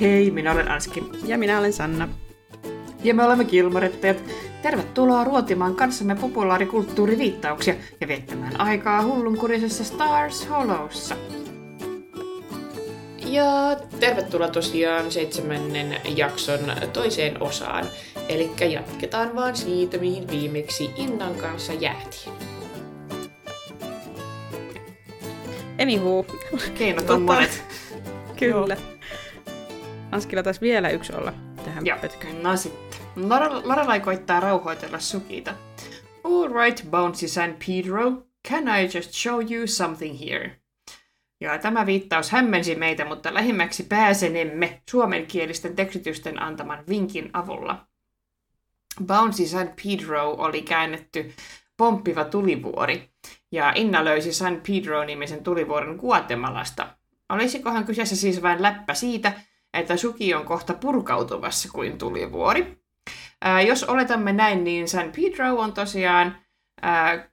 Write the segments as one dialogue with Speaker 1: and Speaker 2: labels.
Speaker 1: Hei, minä olen Anski.
Speaker 2: Ja minä olen Sanna.
Speaker 1: Ja me olemme Kilmorettajat. Tervetuloa ruotimaan kanssamme populaarikulttuuriviittauksia ja viettämään aikaa hullunkurisessa Stars Hollowssa.
Speaker 3: Ja tervetuloa tosiaan seitsemännen jakson toiseen osaan. Eli jatketaan vaan siitä, mihin viimeksi Innan kanssa jäätiin.
Speaker 2: Anywho.
Speaker 1: Keinot on monet.
Speaker 2: Kyllä. Anskilla taisi vielä yksi olla tähän
Speaker 1: Joo.
Speaker 2: pötköön.
Speaker 1: No sitten. Lore- Lorelai koittaa rauhoitella Sukita. All right, Bouncy San Pedro. Can I just show you something here? Ja tämä viittaus hämmensi meitä, mutta lähimmäksi pääsenemme suomenkielisten tekstitysten antaman vinkin avulla. Bouncy San Pedro oli käännetty pomppiva tulivuori, ja Inna löysi San Pedro-nimisen tulivuoren Guatemalasta. Olisikohan kyseessä siis vain läppä siitä, että suki on kohta purkautuvassa kuin tulivuori? Ää, jos oletamme näin, niin San Pedro on tosiaan ää,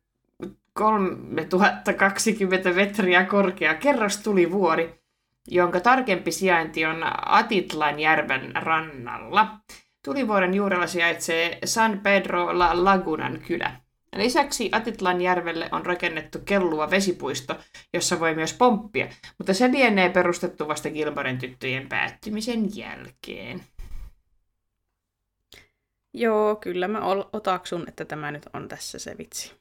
Speaker 1: 3020 metriä korkea kerrostulivuori, jonka tarkempi sijainti on Atitlan järven rannalla. Tulivuoren juurella sijaitsee San Pedro La Lagunan kylä. Lisäksi Atitlan järvelle on rakennettu kellua vesipuisto, jossa voi myös pomppia, mutta se lienee perustettu vasta Gilmoren tyttöjen päättymisen jälkeen.
Speaker 2: Joo, kyllä mä otaksun, että tämä nyt on tässä se vitsi.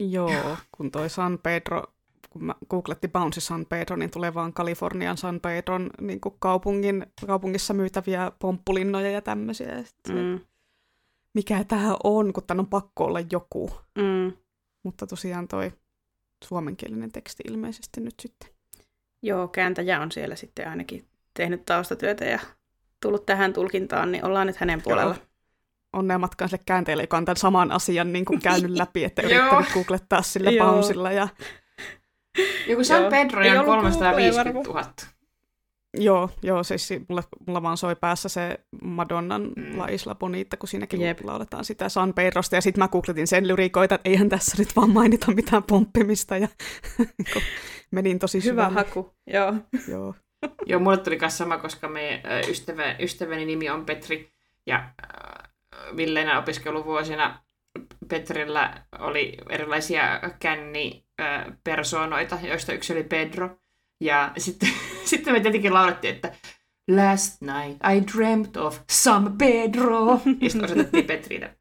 Speaker 4: Joo, kun toi San Pedro, kun mä googletti Bouncy San Pedro, niin tulee vaan Kalifornian San Pedron niin kaupungin, kaupungissa myytäviä pomppulinnoja ja tämmöisiä. Ja
Speaker 2: Mm.
Speaker 4: Mikä tämä on, kun tän on pakko olla joku.
Speaker 2: Mm.
Speaker 4: Mutta tosiaan toi suomenkielinen teksti ilmeisesti nyt sitten.
Speaker 2: Joo, kääntäjä on siellä sitten ainakin tehnyt taustatyötä ja tullut tähän tulkintaan, niin ollaan nyt hänen puolella.
Speaker 4: Onnea matkaan sille käänteelle, joka on tämän saman asian niin kuin käynyt läpi, että
Speaker 1: Joo.
Speaker 4: yrittänyt googlettaa sille
Speaker 2: Joo.
Speaker 4: Bouncella. Ja,
Speaker 1: Joku San
Speaker 2: Joo.
Speaker 1: Pedro
Speaker 2: ollut
Speaker 1: 350
Speaker 2: Google
Speaker 1: 000.
Speaker 4: joo, joo, siis si- mulla, mulla vaan soi päässä se Madonnan
Speaker 1: Mm.
Speaker 4: La Isla Bonita, kun siinäkin
Speaker 2: Jep.
Speaker 4: Lauletaan sitä San Pedrosta, ja sitten mä googletin sen lyrikoita, että eihän tässä nyt vaan mainita mitään pomppimista, ja menin tosi
Speaker 2: Hyvä
Speaker 4: syvälle.
Speaker 2: haku, joo.
Speaker 4: Joo.
Speaker 1: Joo, mulle tuli myös sama, koska me ystävä, ystäväni nimi on Petri, ja äh, Villeenä opiskeluvuosina Petrillä oli erilaisia känni-persoonoita, joista yksi oli Pedro. Ja sitten, sitten me tietenkin laulettiin, että Last night I dreamt of some Pedro. Ja sitten osoitettiin Petrille.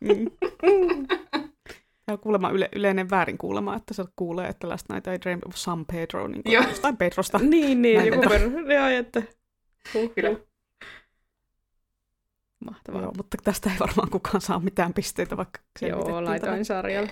Speaker 4: Mm. Ja kuulemma yle, yleinen väärin kuulema, että se kuulee, että last night I dreamed of San Pedro, niin
Speaker 1: Joo.
Speaker 4: kuin jostain Pedrosta.
Speaker 2: Niin, niin,
Speaker 4: Näin
Speaker 2: joku
Speaker 4: on.
Speaker 2: per... Joo, että... Huh,
Speaker 1: Kyllä.
Speaker 2: Mahtavaa.
Speaker 4: Joo, mutta tästä ei varmaan kukaan saa mitään pisteitä, vaikka selvitettiin
Speaker 2: Joo, laitoin sarjalle.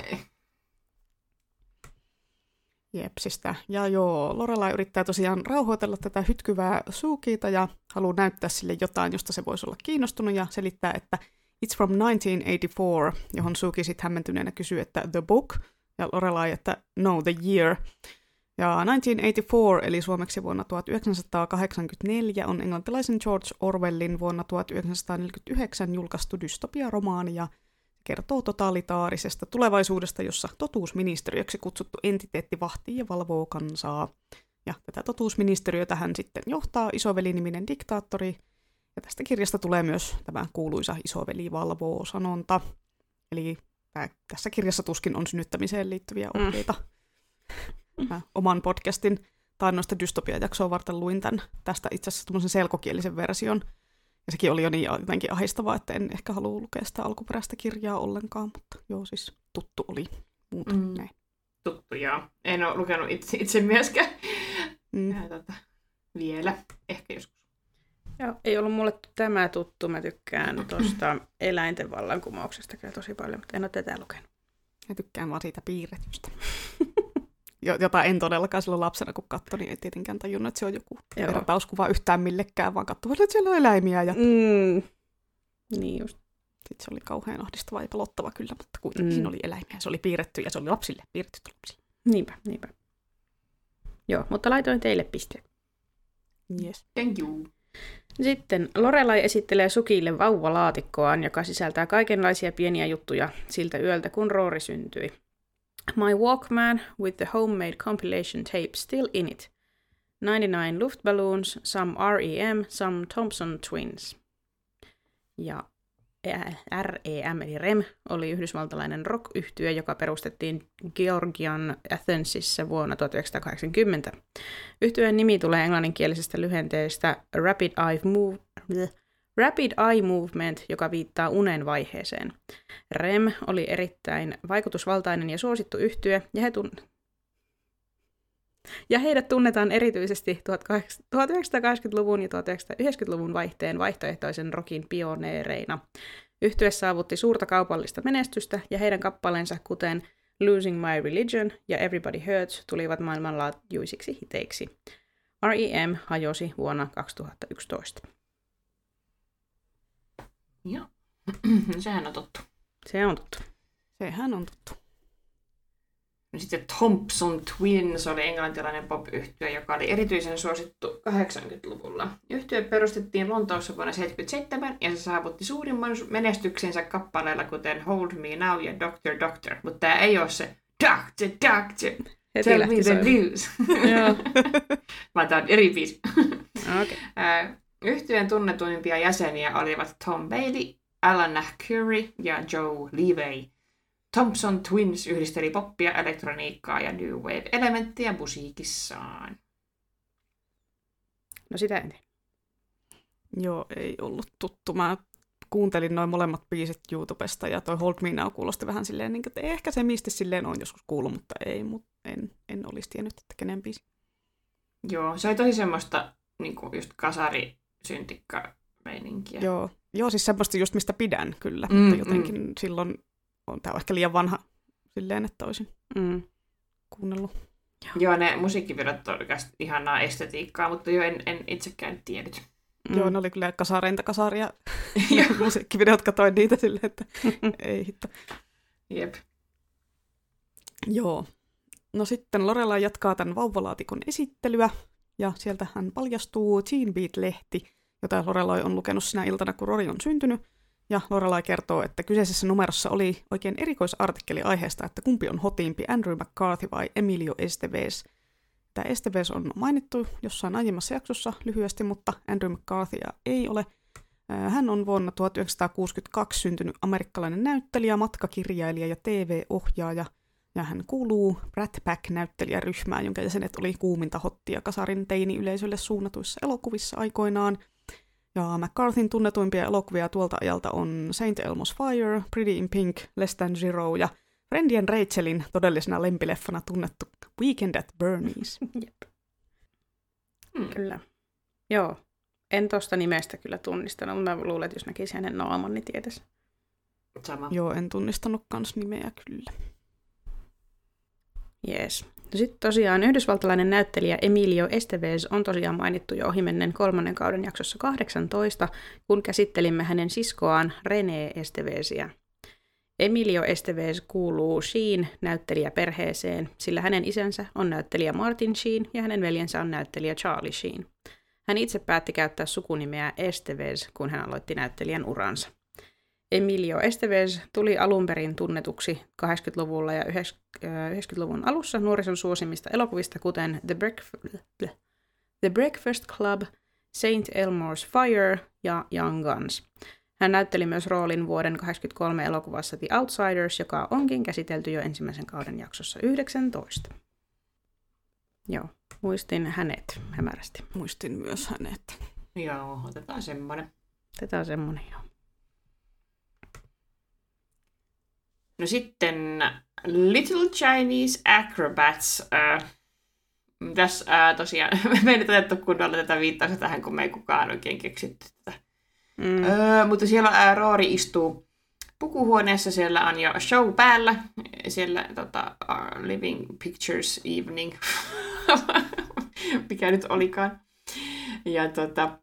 Speaker 4: Jepsistä. Ja joo, Lorelai yrittää tosiaan rauhoitella tätä hytkyvää Suukiita ja haluaa näyttää sille jotain, josta se voisi olla kiinnostunut ja selittää, että It's from 1984, johon Suki sitten hämmentyneenä kysyy, että the book, ja Lorelai, että no, the year. Ja 1984, eli suomeksi vuonna 1984, on englantilaisen George Orwellin vuonna 1949 julkaistu dystopia-romaani ja kertoo totalitaarisesta tulevaisuudesta, jossa totuusministeriöksi kutsuttu entiteetti vahtii ja valvoo kansaa. Ja tätä totuusministeriötä hän sitten johtaa isoveli-niminen diktaattori. Ja tästä kirjasta tulee myös tämä kuuluisa isoveli valvoo sanonta. Eli tää, tässä kirjassa tuskin on synnyttämiseen liittyviä
Speaker 2: Mm.
Speaker 4: ohjeita. Mä oman podcastin taannoista dystopia-jaksoa varten luin tämän, tästä itse asiassa selkokielisen version. Ja sekin oli jo niin jotenkin ahistavaa, että en ehkä halua lukea sitä alkuperäistä kirjaa ollenkaan, mutta joo, siis tuttu oli muuta.
Speaker 1: Mm.
Speaker 4: Näin.
Speaker 1: Tuttu, joo. En ole lukenut itse, itse myöskään
Speaker 4: Mm.
Speaker 1: ja, tota, vielä. Ehkä joskus.
Speaker 2: Joo, ei ollut mulle tämä tuttu. Mä tykkään tuosta eläinten vallankumouksesta kyllä tosi paljon, mutta en ole tätä lukenut.
Speaker 4: Ja tykkään vaan siitä piirretystä. Jo- Jota en todellakaan silloin lapsena, kun katsoin, niin ei tietenkään tajunnut, että se on joku vertauskuva yhtään millekään, vaan katsoin, että siellä on eläimiä. Ja
Speaker 2: Mm. Niin just.
Speaker 4: sitten se oli kauhean ahdistava ja pelottava kyllä, mutta kuitenkin
Speaker 2: Mm.
Speaker 4: siinä oli eläimiä. Se oli piirretty ja se oli lapsille, piirretty lapsille.
Speaker 2: Niinpä, niinpä. Joo, mutta laitoin teille pisteet.
Speaker 4: Yes.
Speaker 1: Thank you.
Speaker 2: Sitten Lorelai esittelee Sukille vauvalaatikkoaan, joka sisältää kaikenlaisia pieniä juttuja siltä yöltä, kun Roori syntyi. My Walkman with the homemade compilation tape still in it. 99 Luftballoons, some REM, some Thompson Twins. Ja REM eli REM oli yhdysvaltalainen rock joka perustettiin Georgian Athensissa vuonna 1980. Yhtyeen nimi tulee englanninkielisestä lyhenteestä Rapid Eye, Move, Rapid Eye Movement, joka viittaa unen vaiheeseen. REM oli erittäin vaikutusvaltainen ja suosittu yhtye, ja he tun- ja heidät tunnetaan erityisesti 1980-luvun ja 1990-luvun vaihteen vaihtoehtoisen rokin pioneereina. Yhtye saavutti suurta kaupallista menestystä ja heidän kappaleensa, kuten Losing My Religion ja Everybody Hurts, tulivat maailmanlaajuisiksi hiteiksi. REM hajosi vuonna 2011.
Speaker 1: Joo. Sehän on totta.
Speaker 2: Se on totta.
Speaker 4: Sehän on tuttu.
Speaker 1: No sitten Thompson Twins oli englantilainen pop joka oli erityisen suosittu 80-luvulla. Yhtye perustettiin Lontoossa vuonna 1977 ja se saavutti suurimman menestyksensä kappaleilla kuten Hold Me Now ja Doctor Doctor. Mutta tämä ei ole se Doctor Doctor.
Speaker 2: Heti
Speaker 1: Tell me the news.
Speaker 2: Joo.
Speaker 1: Vaan tämä on eri biisi.
Speaker 2: Okay.
Speaker 1: Yhtyeen tunnetuimpia jäseniä olivat Tom Bailey, Alan Curry ja Joe Levey. Thompson Twins yhdisteli poppia, elektroniikkaa ja new wave-elementtejä musiikissaan.
Speaker 2: No sitä en.
Speaker 4: Joo, ei ollut tuttu. Mä kuuntelin noin molemmat biisit YouTubesta ja toi Hold Me Now kuulosti vähän silleen, niin, että ehkä se misti silleen on joskus kuullut, mutta ei, mut en, en olisi tiennyt, että kenen biisi.
Speaker 1: Joo, se oli tosi semmoista niin kuin just kasari syntikka meininkiä.
Speaker 4: Joo. Joo, siis semmoista just mistä pidän kyllä,
Speaker 1: Mm,
Speaker 4: mm, mutta jotenkin mm. silloin on tämä ehkä liian vanha silleen, että olisin
Speaker 2: Mm.
Speaker 4: kuunnellut.
Speaker 1: Joo, ne musiikkivideot on oikeasti ihanaa estetiikkaa, mutta jo en, en itsekään tiennyt.
Speaker 4: Mm. Joo, ne oli kyllä kasareinta kasaria musiikkivideot, katoin niitä silleen, että ei hitto.
Speaker 1: Jep.
Speaker 4: Joo. No sitten Lorela jatkaa tämän vauvalaatikon esittelyä, ja sieltä hän paljastuu Teen Beat-lehti, jota Lorelai on lukenut sinä iltana, kun Rory on syntynyt. Ja Lorelai kertoo, että kyseisessä numerossa oli oikein erikoisartikkeli aiheesta, että kumpi on hotiimpi, Andrew McCarthy vai Emilio Estevez. Tämä Estevez on mainittu jossain aiemmassa jaksossa lyhyesti, mutta Andrew McCarthyä ei ole. Hän on vuonna 1962 syntynyt amerikkalainen näyttelijä, matkakirjailija ja TV-ohjaaja, ja hän kuuluu Brat Pack-näyttelijäryhmään, jonka jäsenet oli kuuminta hottia kasarin teini-yleisölle suunnatuissa elokuvissa aikoinaan. Ja McCarthyn tunnetuimpia elokuvia tuolta ajalta on Saint Elmo's Fire, Pretty in Pink, Less Than Zero ja Friendien Rachelin todellisena lempileffana tunnettu Weekend at Bernie's.
Speaker 2: Jep.
Speaker 1: Hmm.
Speaker 2: Kyllä. Joo. En tosta nimestä kyllä tunnistanut, mutta mä luulen, että jos näkisi hänen naaman, niin tietäisi.
Speaker 1: Sama.
Speaker 4: Joo, en tunnistanut kans nimeä kyllä.
Speaker 2: Jees. No sitten tosiaan yhdysvaltalainen näyttelijä Emilio Estevez on tosiaan mainittu jo ohimennen kolmannen kauden jaksossa 18, kun käsittelimme hänen siskoaan René Estevezia. Emilio Estevez kuuluu Sheen näyttelijäperheeseen, sillä hänen isänsä on näyttelijä Martin Sheen ja hänen veljensä on näyttelijä Charlie Sheen. Hän itse päätti käyttää sukunimeä Estevez, kun hän aloitti näyttelijän uransa. Emilio Estevez tuli alun perin tunnetuksi 80-luvulla ja 90-luvun alussa nuorison suosimista elokuvista, kuten The, Breakf- The Breakfast Club, Saint Elmo's Fire ja Young Guns. Hän näytteli myös roolin vuoden 1983 elokuvassa The Outsiders, joka onkin käsitelty jo ensimmäisen kauden jaksossa 19. Joo, muistin hänet hämärästi.
Speaker 4: Muistin myös hänet.
Speaker 1: Joo, otetaan semmoinen.
Speaker 2: Tätä on semmonen joo.
Speaker 1: No sitten Little Chinese Acrobats. Äh, tässä äh, tosiaan, me ei nyt otettu kunnolla tätä viittausta tähän, kun me ei kukaan oikein keksitty tätä.
Speaker 2: Mm.
Speaker 1: Öö, mutta siellä ää, Roori istuu pukuhuoneessa, siellä on jo show päällä, siellä tota, uh, Living Pictures Evening, mikä nyt olikaan. Ja tota,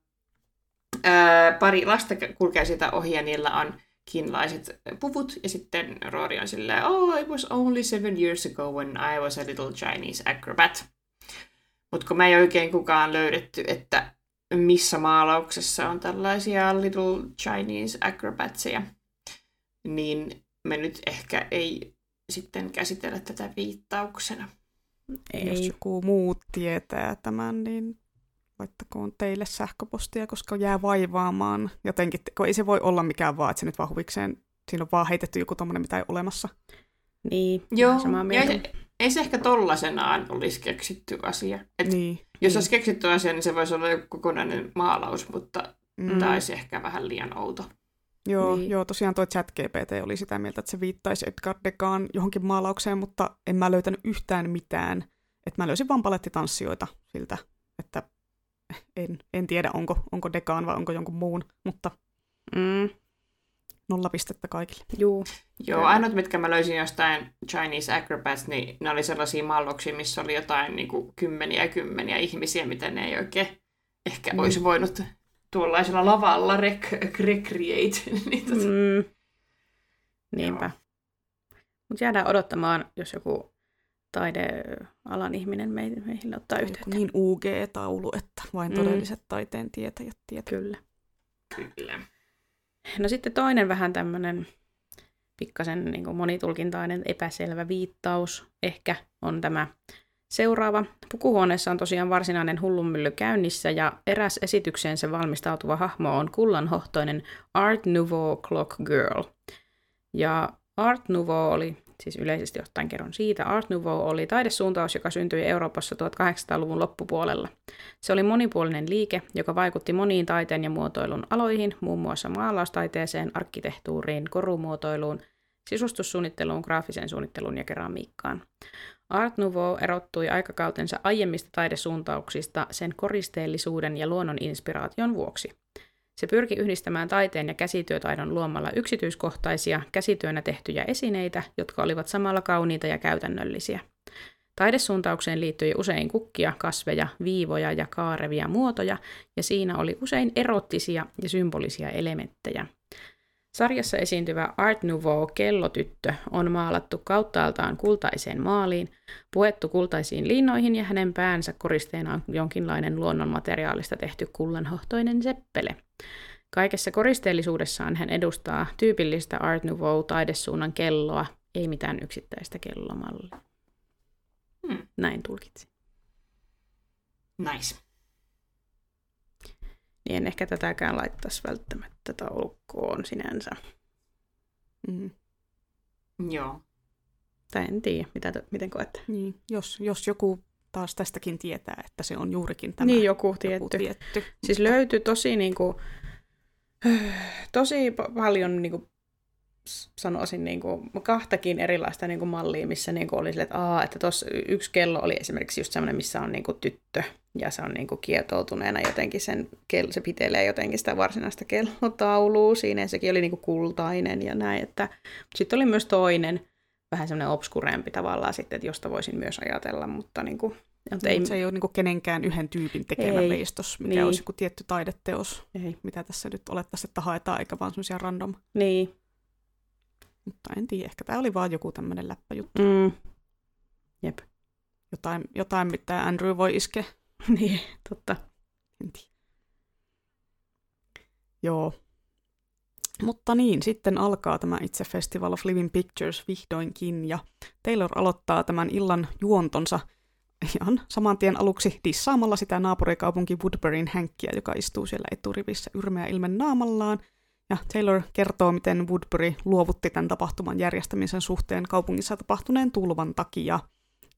Speaker 1: ää, pari lasta kulkee sitä ohi ja niillä on kiinalaiset puvut, ja sitten Roori on silleen, oh, it was only seven years ago when I was a little Chinese acrobat. Mutta kun me ei oikein kukaan löydetty, että missä maalauksessa on tällaisia little Chinese acrobatseja, niin me nyt ehkä ei sitten käsitellä tätä viittauksena.
Speaker 2: Ei.
Speaker 4: Jos joku muu tietää tämän, niin laittakoon teille sähköpostia, koska jää vaivaamaan jotenkin, kun ei se voi olla mikään vaan, että se nyt vaan huvikseen, siinä on vaan heitetty joku tommonen, mitä ei olemassa.
Speaker 2: Niin,
Speaker 1: Joo,
Speaker 2: samaa
Speaker 1: ja
Speaker 2: mieltä.
Speaker 1: ei, ei se ehkä tollasenaan olisi keksitty asia. Et
Speaker 4: Niin.
Speaker 1: Jos olisi keksitty asia, niin se voisi olla joku kokonainen maalaus, mutta
Speaker 4: Mm.
Speaker 1: tämä olisi ehkä vähän liian outo.
Speaker 4: Joo,
Speaker 2: Niin.
Speaker 4: niin. joo, tosiaan toi ChatGPT oli sitä mieltä, että se viittaisi Edgar Degaan johonkin maalaukseen, mutta en mä löytänyt yhtään mitään. Että mä löysin vaan palettitanssijoita siltä, että en, en tiedä, onko, onko Degaan vai onko jonkun muun, mutta
Speaker 2: Mm,
Speaker 4: nolla pistettä kaikille.
Speaker 2: juu.
Speaker 1: Joo, ainut mitkä mä löysin jostain Chinese Acrobats, niin ne oli sellaisia maalauksia, missä oli jotain niin kuin kymmeniä ja kymmeniä ihmisiä, mitä ne ei oikein ehkä
Speaker 4: mm.
Speaker 1: olisi voinut tuollaisella lavalla rec- recreate. niin tota,
Speaker 2: Mm. Niinpä. Mutta jäädään odottamaan, jos joku taidealan ihminen meihin, meihin ottaa
Speaker 4: Joku
Speaker 2: yhteyttä.
Speaker 4: niin UG-taulu, että vain
Speaker 2: Mm.
Speaker 4: todelliset taiteen tietäjät tietävät.
Speaker 2: Kyllä.
Speaker 1: Kyllä.
Speaker 2: No sitten toinen vähän tämmöinen pikkasen niin kuin monitulkintainen epäselvä viittaus ehkä on tämä seuraava. Pukuhuoneessa on tosiaan varsinainen hullunmylly käynnissä ja eräs esitykseensä valmistautuva hahmo on kullanhohtoinen Art Nouveau Clock Girl. Ja Art Nouveau oli, siis yleisesti ottaen kerron siitä, Art Nouveau oli taidesuuntaus, joka syntyi Euroopassa 1800-luvun loppupuolella. Se oli monipuolinen liike, joka vaikutti moniin taiteen ja muotoilun aloihin, muun muassa maalaustaiteeseen, arkkitehtuuriin, korumuotoiluun, sisustussuunnitteluun, graafiseen suunnitteluun ja keramiikkaan. Art Nouveau erottui aikakautensa aiemmista taidesuuntauksista sen koristeellisuuden ja luonnon inspiraation vuoksi. Se pyrki yhdistämään taiteen ja käsityötaidon luomalla yksityiskohtaisia, käsityönä tehtyjä esineitä, jotka olivat samalla kauniita ja käytännöllisiä. Taidesuuntaukseen liittyi usein kukkia, kasveja, viivoja ja kaarevia muotoja, ja siinä oli usein erottisia ja symbolisia elementtejä. Sarjassa esiintyvä Art Nouveau kellotyttö on maalattu kauttaaltaan kultaiseen maaliin, puettu kultaisiin liinoihin ja hänen päänsä koristeena on jonkinlainen luonnonmateriaalista tehty kullanhohtoinen seppele. Kaikessa koristeellisuudessaan hän edustaa tyypillistä Art Nouveau-taidesuunnan kelloa, ei mitään yksittäistä kellomallia.
Speaker 1: Hmm.
Speaker 2: Näin tulkitsin.
Speaker 1: Nice.
Speaker 2: Niin en ehkä tätäkään laittaisi välttämättä taulukkoon sinänsä.
Speaker 4: Mm.
Speaker 1: Joo.
Speaker 2: Tai en tiedä, mitä te, miten koette.
Speaker 4: Niin. Jos, jos joku taas tästäkin tietää, että se on juurikin tämä
Speaker 2: Niin, joku
Speaker 4: joku
Speaker 2: tietty.
Speaker 4: tietty.
Speaker 2: Siis löytyi tosi niinku, tosi pa- paljon niinku, s- sanoisin niinku, kahtakin erilaista niinku mallia, missä niinku oli sille, että, aa, että tossa yksi kello oli esimerkiksi just semmoinen, missä on niinku tyttö ja se on niinku kietoutuneena jotenkin sen, se pitelee jotenkin sitä varsinaista kellotaulua siinä ja sekin oli niinku kultainen ja näin, että sitten oli myös toinen, vähän semmoinen obskurempi tavallaan sitten, että josta voisin myös ajatella, mutta niinku, mutta
Speaker 4: Ei,
Speaker 2: ei,
Speaker 4: se ei ole niin kenenkään yhden tyypin tekemä
Speaker 2: Ei.
Speaker 4: veistos, mikä
Speaker 2: Niin.
Speaker 4: olisi joku tietty taideteos,
Speaker 2: ei,
Speaker 4: mitä tässä nyt olettaisiin, että haetaan, eikä vaan semmoisia random.
Speaker 2: niin,
Speaker 4: Mutta en tiedä, ehkä tämä oli vaan joku tämmöinen läppäjuttu.
Speaker 2: mm, jep.
Speaker 4: Jotain, jotain, mitä Andrew voi iskeä.
Speaker 2: niin, totta.
Speaker 4: Joo. Mutta niin, sitten alkaa tämä itse Festival of Living Pictures vihdoinkin, ja Taylor aloittaa tämän illan juontonsa ihan saman tien aluksi dissaamalla sitä naapurikaupunki Woodburyn hänkkiä, joka istuu siellä eturivissä yrmeä ilmen naamallaan, ja Taylor kertoo, miten Woodbury luovutti tämän tapahtuman järjestämisen suhteen kaupungissa tapahtuneen tulvan takia.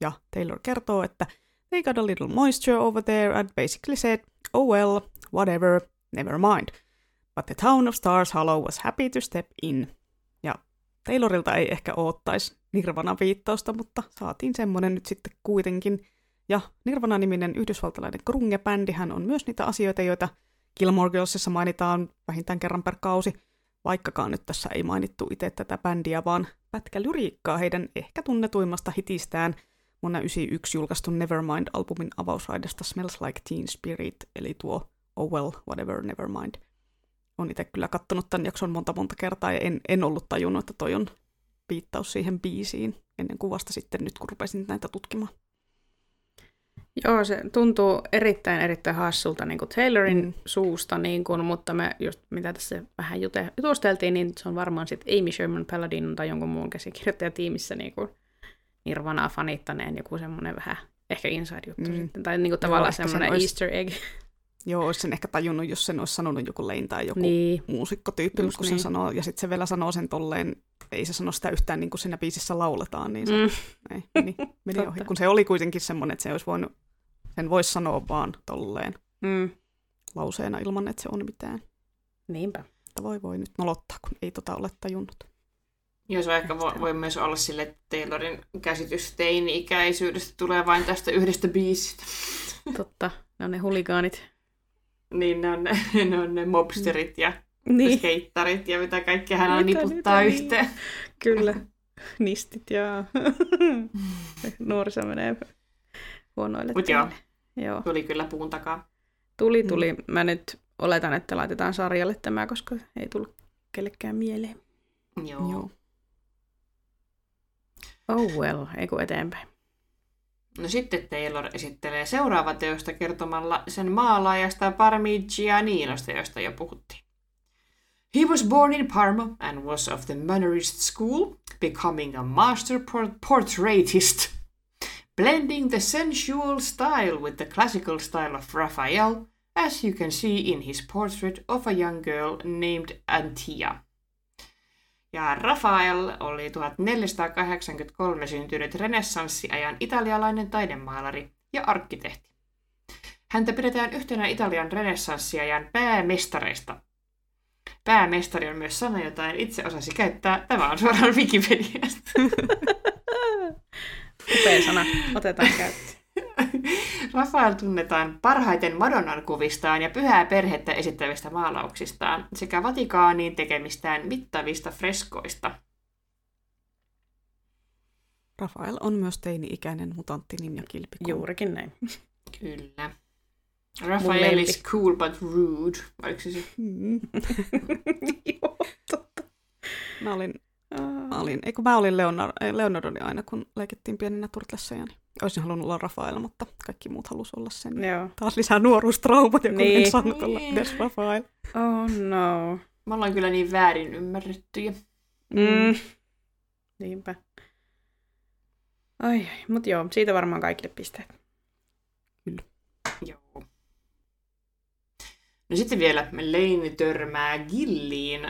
Speaker 4: Ja Taylor kertoo, että they got a little moisture over there and basically said, oh well, whatever, never mind. But the town of Stars Hollow was happy to step in. Ja Taylorilta ei ehkä oottaisi Nirvana-viittausta, mutta saatiin semmonen nyt sitten kuitenkin. Ja Nirvana-niminen yhdysvaltalainen grunge-bändihän on myös niitä asioita, joita Gilmore Girlsissa mainitaan vähintään kerran per kausi, vaikkakaan nyt tässä ei mainittu itse tätä bändiä, vaan pätkä lyriikkaa heidän ehkä tunnetuimmasta hitistään vuonna 1991 julkaistun Nevermind-albumin avausraidasta Smells Like Teen Spirit, eli tuo Oh Well, Whatever, Nevermind. On itse kyllä kattonut tämän jakson monta monta kertaa ja en, en ollut tajunnut, että toi on viittaus siihen biisiin ennen kuin vasta sitten nyt, kun rupesin näitä tutkimaan.
Speaker 2: Joo, se tuntuu erittäin, erittäin hassulta niin kuin Taylorin
Speaker 4: Mm.
Speaker 2: mm. suusta, niin kuin, mutta me just mitä tässä vähän jute, jutusteltiin, niin se on varmaan sitten Amy Sherman Paladin tai jonkun muun käsikirjoittajatiimissä niin kuin Nirvanaa fanittaneen joku semmoinen vähän ehkä inside-juttu
Speaker 4: Mm.
Speaker 2: sitten, tai niinku
Speaker 4: Joo,
Speaker 2: tavallaan
Speaker 4: sen
Speaker 2: semmoinen
Speaker 4: ois-
Speaker 2: easter egg.
Speaker 4: Joo, olisi sen ehkä tajunnut, jos sen olisi sanonut joku Lane tai joku
Speaker 2: Niin,
Speaker 4: muusikkotyyppi,
Speaker 2: Just
Speaker 4: kun sen
Speaker 2: niin.
Speaker 4: sanoo, ja sitten se vielä sanoo sen tolleen, ei se sano sitä yhtään niin kuin siinä biisissä lauletaan, niin se
Speaker 2: mm,
Speaker 4: ei, meni, meni
Speaker 2: Totta.
Speaker 4: ohi. Kun se oli kuitenkin semmoinen, että se olisi voinut, sen voisi sanoa vaan tolleen
Speaker 2: mm,
Speaker 4: lauseena ilman, että se on mitään.
Speaker 2: niinpä.
Speaker 4: Että voi voi nyt nolottaa, kun ei tota ole tajunnut.
Speaker 1: Jos vaikka voi, voi myös olla sille, että Taylorin käsitys teini-ikäisyydestä tulee vain tästä yhdestä biisistä.
Speaker 2: Totta, ne on ne huligaanit.
Speaker 1: Niin ne on ne, ne, on ne mobsterit ja
Speaker 2: Niin,
Speaker 1: skeittarit ja mitä kaikkea hän
Speaker 2: Mitä
Speaker 1: niputtaa
Speaker 2: niitä niin?
Speaker 1: yhteen.
Speaker 2: kyllä. Nistit ja nuoriso menee huonoille
Speaker 1: Mut joo.
Speaker 2: Joo.
Speaker 1: Tuli kyllä puun takaa.
Speaker 2: Tuli, tuli. Mä nyt oletan, että laitetaan sarjalle tämä, koska ei tullut kellekään mieleen.
Speaker 1: Joo.
Speaker 4: Joo.
Speaker 2: Oh well, ei kun eteenpäin.
Speaker 1: No sitten Taylor esittelee seuraava teosta kertomalla sen maalaajasta Parmigianinosta, josta jo puhuttiin. He was born in Parma and was of the Mannerist school, becoming a master por- portraitist, blending the sensual style with the classical style of Raphael, as you can see in his portrait of a young girl named Antia. Ja Rafael oli 1483 syntynyt renessanssiajan italialainen taidemaalari ja arkkitehti. Häntä pidetään yhtenä Italian renessanssiajan päämestareista. Päämestari on myös sana, jota en itse osasi käyttää. Tämä on suoraan Wikipediasta.
Speaker 2: Upea sana. Otetaan käyttöön.
Speaker 1: Rafael tunnetaan parhaiten Madonnan kuvistaan ja pyhää perhettä esittävistä maalauksistaan sekä Vatikaaniin tekemistään mittavista freskoista.
Speaker 4: Rafael on myös teini-ikäinen mutantti Ninja Kilpikon.
Speaker 2: Juurikin näin.
Speaker 1: Kyllä. Rafael is cool but rude. Oliko se se?
Speaker 4: Mm.
Speaker 2: Joo, totta.
Speaker 4: Mä olin, mä olin, eikö mä olin Leonardo, Leonardo aina, kun leikittiin pienenä turtlesseja, niin olisin halunnut olla Rafael, mutta kaikki muut halusi olla sen.
Speaker 2: Joo.
Speaker 4: Taas lisää nuoruustraumat, kun
Speaker 2: Niin.
Speaker 4: en saanut olla
Speaker 1: Niin.
Speaker 4: edes Rafael.
Speaker 2: Oh no.
Speaker 1: Me ollaan kyllä niin väärin ymmärrettyjä.
Speaker 2: Mm. Niinpä. Ai, ai, mut joo, siitä varmaan kaikille pisteet.
Speaker 1: Joo. No sitten vielä Lane törmää Gilliin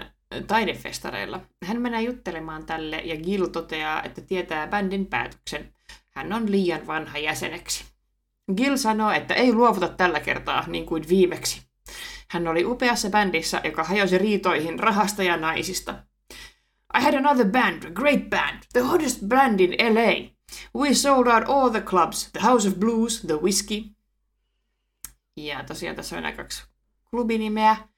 Speaker 1: taidefestareilla. Hän menee juttelemaan tälle ja Gill toteaa, että tietää bändin päätöksen. Hän on liian vanha jäseneksi. Gill sanoo, että ei luovuta tällä kertaa niin kuin viimeksi. Hän oli upeassa bändissä, joka hajosi riitoihin rahasta ja naisista. I had another band, a great band, the hottest band in LA. We sold out all the clubs, the House of Blues, the Whiskey. Ja tosiaan tässä on nämä kaksi klubinimeä.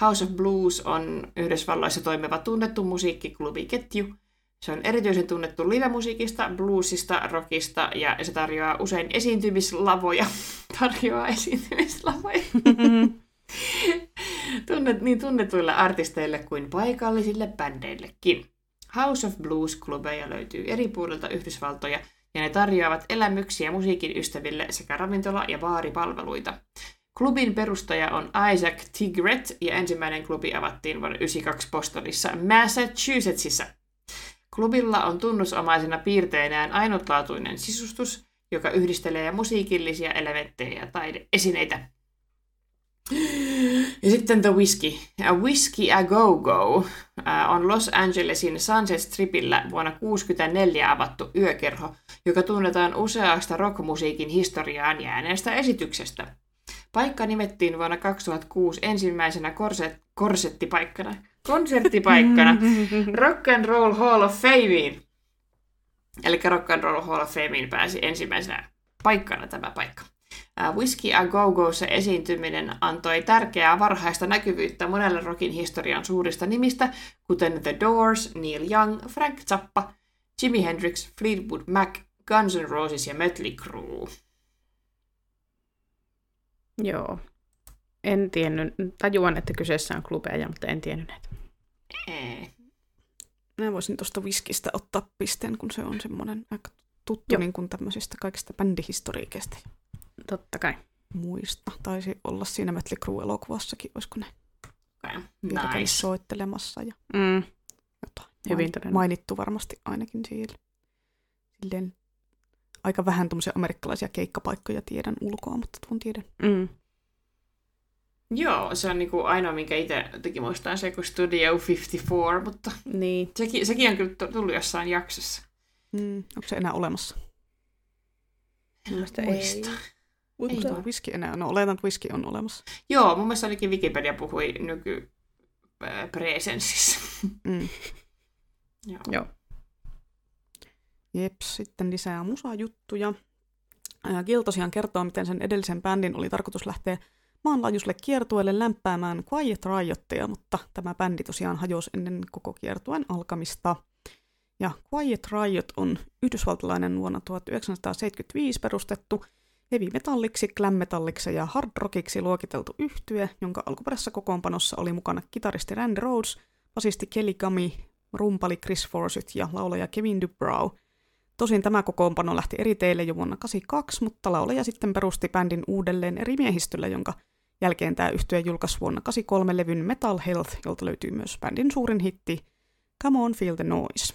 Speaker 1: House of Blues on Yhdysvalloissa toimiva tunnettu musiikkiklubiketju. Se on erityisen tunnettu livemusiikista, bluesista, rockista ja se tarjoaa usein esiintymislavoja. tarjoaa esiintymislavoja. Tunnet, niin tunnetuille artisteille kuin paikallisille bändeillekin. House of Blues-klubeja löytyy eri puolilta Yhdysvaltoja ja ne tarjoavat elämyksiä musiikin ystäville sekä ravintola- ja baaripalveluita. Klubin perustaja on Isaac Tigret ja ensimmäinen klubi avattiin vuonna 1992 Bostonissa, Massachusettsissa. Klubilla on tunnusomaisena piirteinään ainutlaatuinen sisustus, joka yhdistelee musiikillisia elementtejä ja taideesineitä. Ja sitten The Whiskey. A Whiskey A Go Go äh, on Los Angelesin Sunset Stripillä vuonna 1964 avattu yökerho, joka tunnetaan useasta rockmusiikin historiaan jääneestä esityksestä. Paikka nimettiin vuonna 2006 ensimmäisenä korset, korsettipaikkana, konserttipaikkana Rock and Roll Hall of Fameen. Eli Rock and Roll Hall of Fameen pääsi ensimmäisenä paikkana tämä paikka. Whiskey A Go Go'ssa esiintyminen antoi tärkeää varhaista näkyvyyttä monelle rockin historian suurista nimistä, kuten The Doors, Neil Young, Frank Zappa, Jimi Hendrix, Fleetwood Mac, Guns N' Roses ja Mötley Crüe.
Speaker 2: Joo. En tiennyt, tajuan, että kyseessä on klubeja, mutta en tiennyt näitä.
Speaker 1: Ee.
Speaker 4: Mä voisin tuosta viskistä ottaa pisteen, kun se on semmoinen aika tuttu
Speaker 2: Joo.
Speaker 4: niin kuin tämmöisistä kaikista bändihistoriikeista
Speaker 2: Totta kai.
Speaker 4: muista. Taisi olla siinä Mötley Crue-elokuvassakin, olisiko ne
Speaker 1: Okay. Nice.
Speaker 4: soittelemassa ja
Speaker 2: Mm.
Speaker 4: jotain.
Speaker 2: Hyvin todennäköisesti.
Speaker 4: Mainittu varmasti ainakin siellä. Silleen aika vähän tuommoisia amerikkalaisia keikkapaikkoja tiedän ulkoa, mutta tuon tiedän.
Speaker 2: Mm.
Speaker 1: Joo, se on niinku ainoa, minkä itse teki muistaa se, kun Studio 54, mutta
Speaker 2: Niin.
Speaker 1: sekin, sekin on kyllä tullut jossain jaksossa.
Speaker 4: Mm, onko se enää olemassa?
Speaker 2: Mun mielestä ei.
Speaker 1: Muista.
Speaker 4: Onko tuo whisky enää? No oletan, että whisky on olemassa.
Speaker 1: Joo, mun mielestä ainakin Wikipedia puhui nyky äh, presenssissä.
Speaker 4: Mm.
Speaker 1: Joo.
Speaker 2: Joo.
Speaker 4: Jeps, sitten lisää musajuttuja. Gil tosiaan kertoo, miten sen edellisen bändin oli tarkoitus lähteä maanlaajuiselle kiertueelle lämpäämään Quiet Riottia, mutta tämä bändi tosiaan hajosi ennen koko kiertueen alkamista. Ja Quiet Riot on yhdysvaltalainen vuonna 1975 perustettu heavy metalliksi, glam metalliksi ja hard rockiksi luokiteltu yhtye, jonka alkuperäisessä kokoonpanossa oli mukana kitaristi Randy Rhodes, basisti Kelly Gummy, rumpali Chris Forsyth ja laulaja Kevin DuBrow. Tosin tämä kokoonpano lähti eri teille jo vuonna 1982, mutta laulaja sitten perusti bändin uudelleen eri miehistöllä, jonka jälkeen tämä yhtye julkaisi vuonna 1983 levyn Metal Health, jolta löytyy myös bändin suurin hitti Come On Feel the Noise.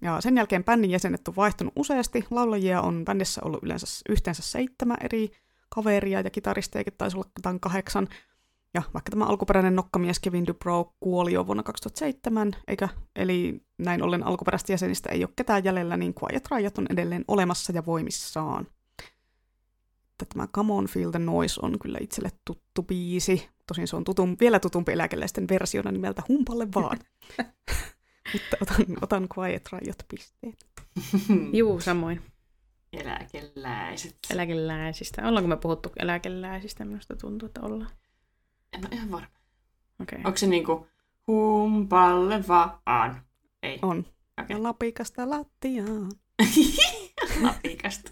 Speaker 4: Ja sen jälkeen bändin jäsenet on vaihtunut useasti. Laulajia on bändissä ollut yleensä yhteensä seitsemän eri kaveria ja kitaristejakin taisi olla jotain kahdeksan. Ja vaikka tämä alkuperäinen nokkamies Kevin Dubrow kuoli jo vuonna 2007, eikä, eli näin ollen alkuperäistä jäsenistä ei ole ketään jäljellä, niin Quiet Riot on edelleen olemassa ja voimissaan. Että tämä Come On Feel the Noise on kyllä itselle tuttu biisi. Tosin se on tutum, vielä tutumpi eläkeläisten versiona nimeltä Humpalle vaan. Mutta otan, otan Quiet Riot pisteen.
Speaker 2: Juu, samoin.
Speaker 1: Eläkeläiset.
Speaker 2: Eläkeläisistä. Ollaanko me puhuttu eläkeläisistä? Minusta tuntuu, että ollaan.
Speaker 1: En ole ihan varma.
Speaker 2: Okei. Okay.
Speaker 1: Onko se niinku humpalle vaan? Ei.
Speaker 4: On. Ja lapikasta lattiaan.
Speaker 1: Lapikasta.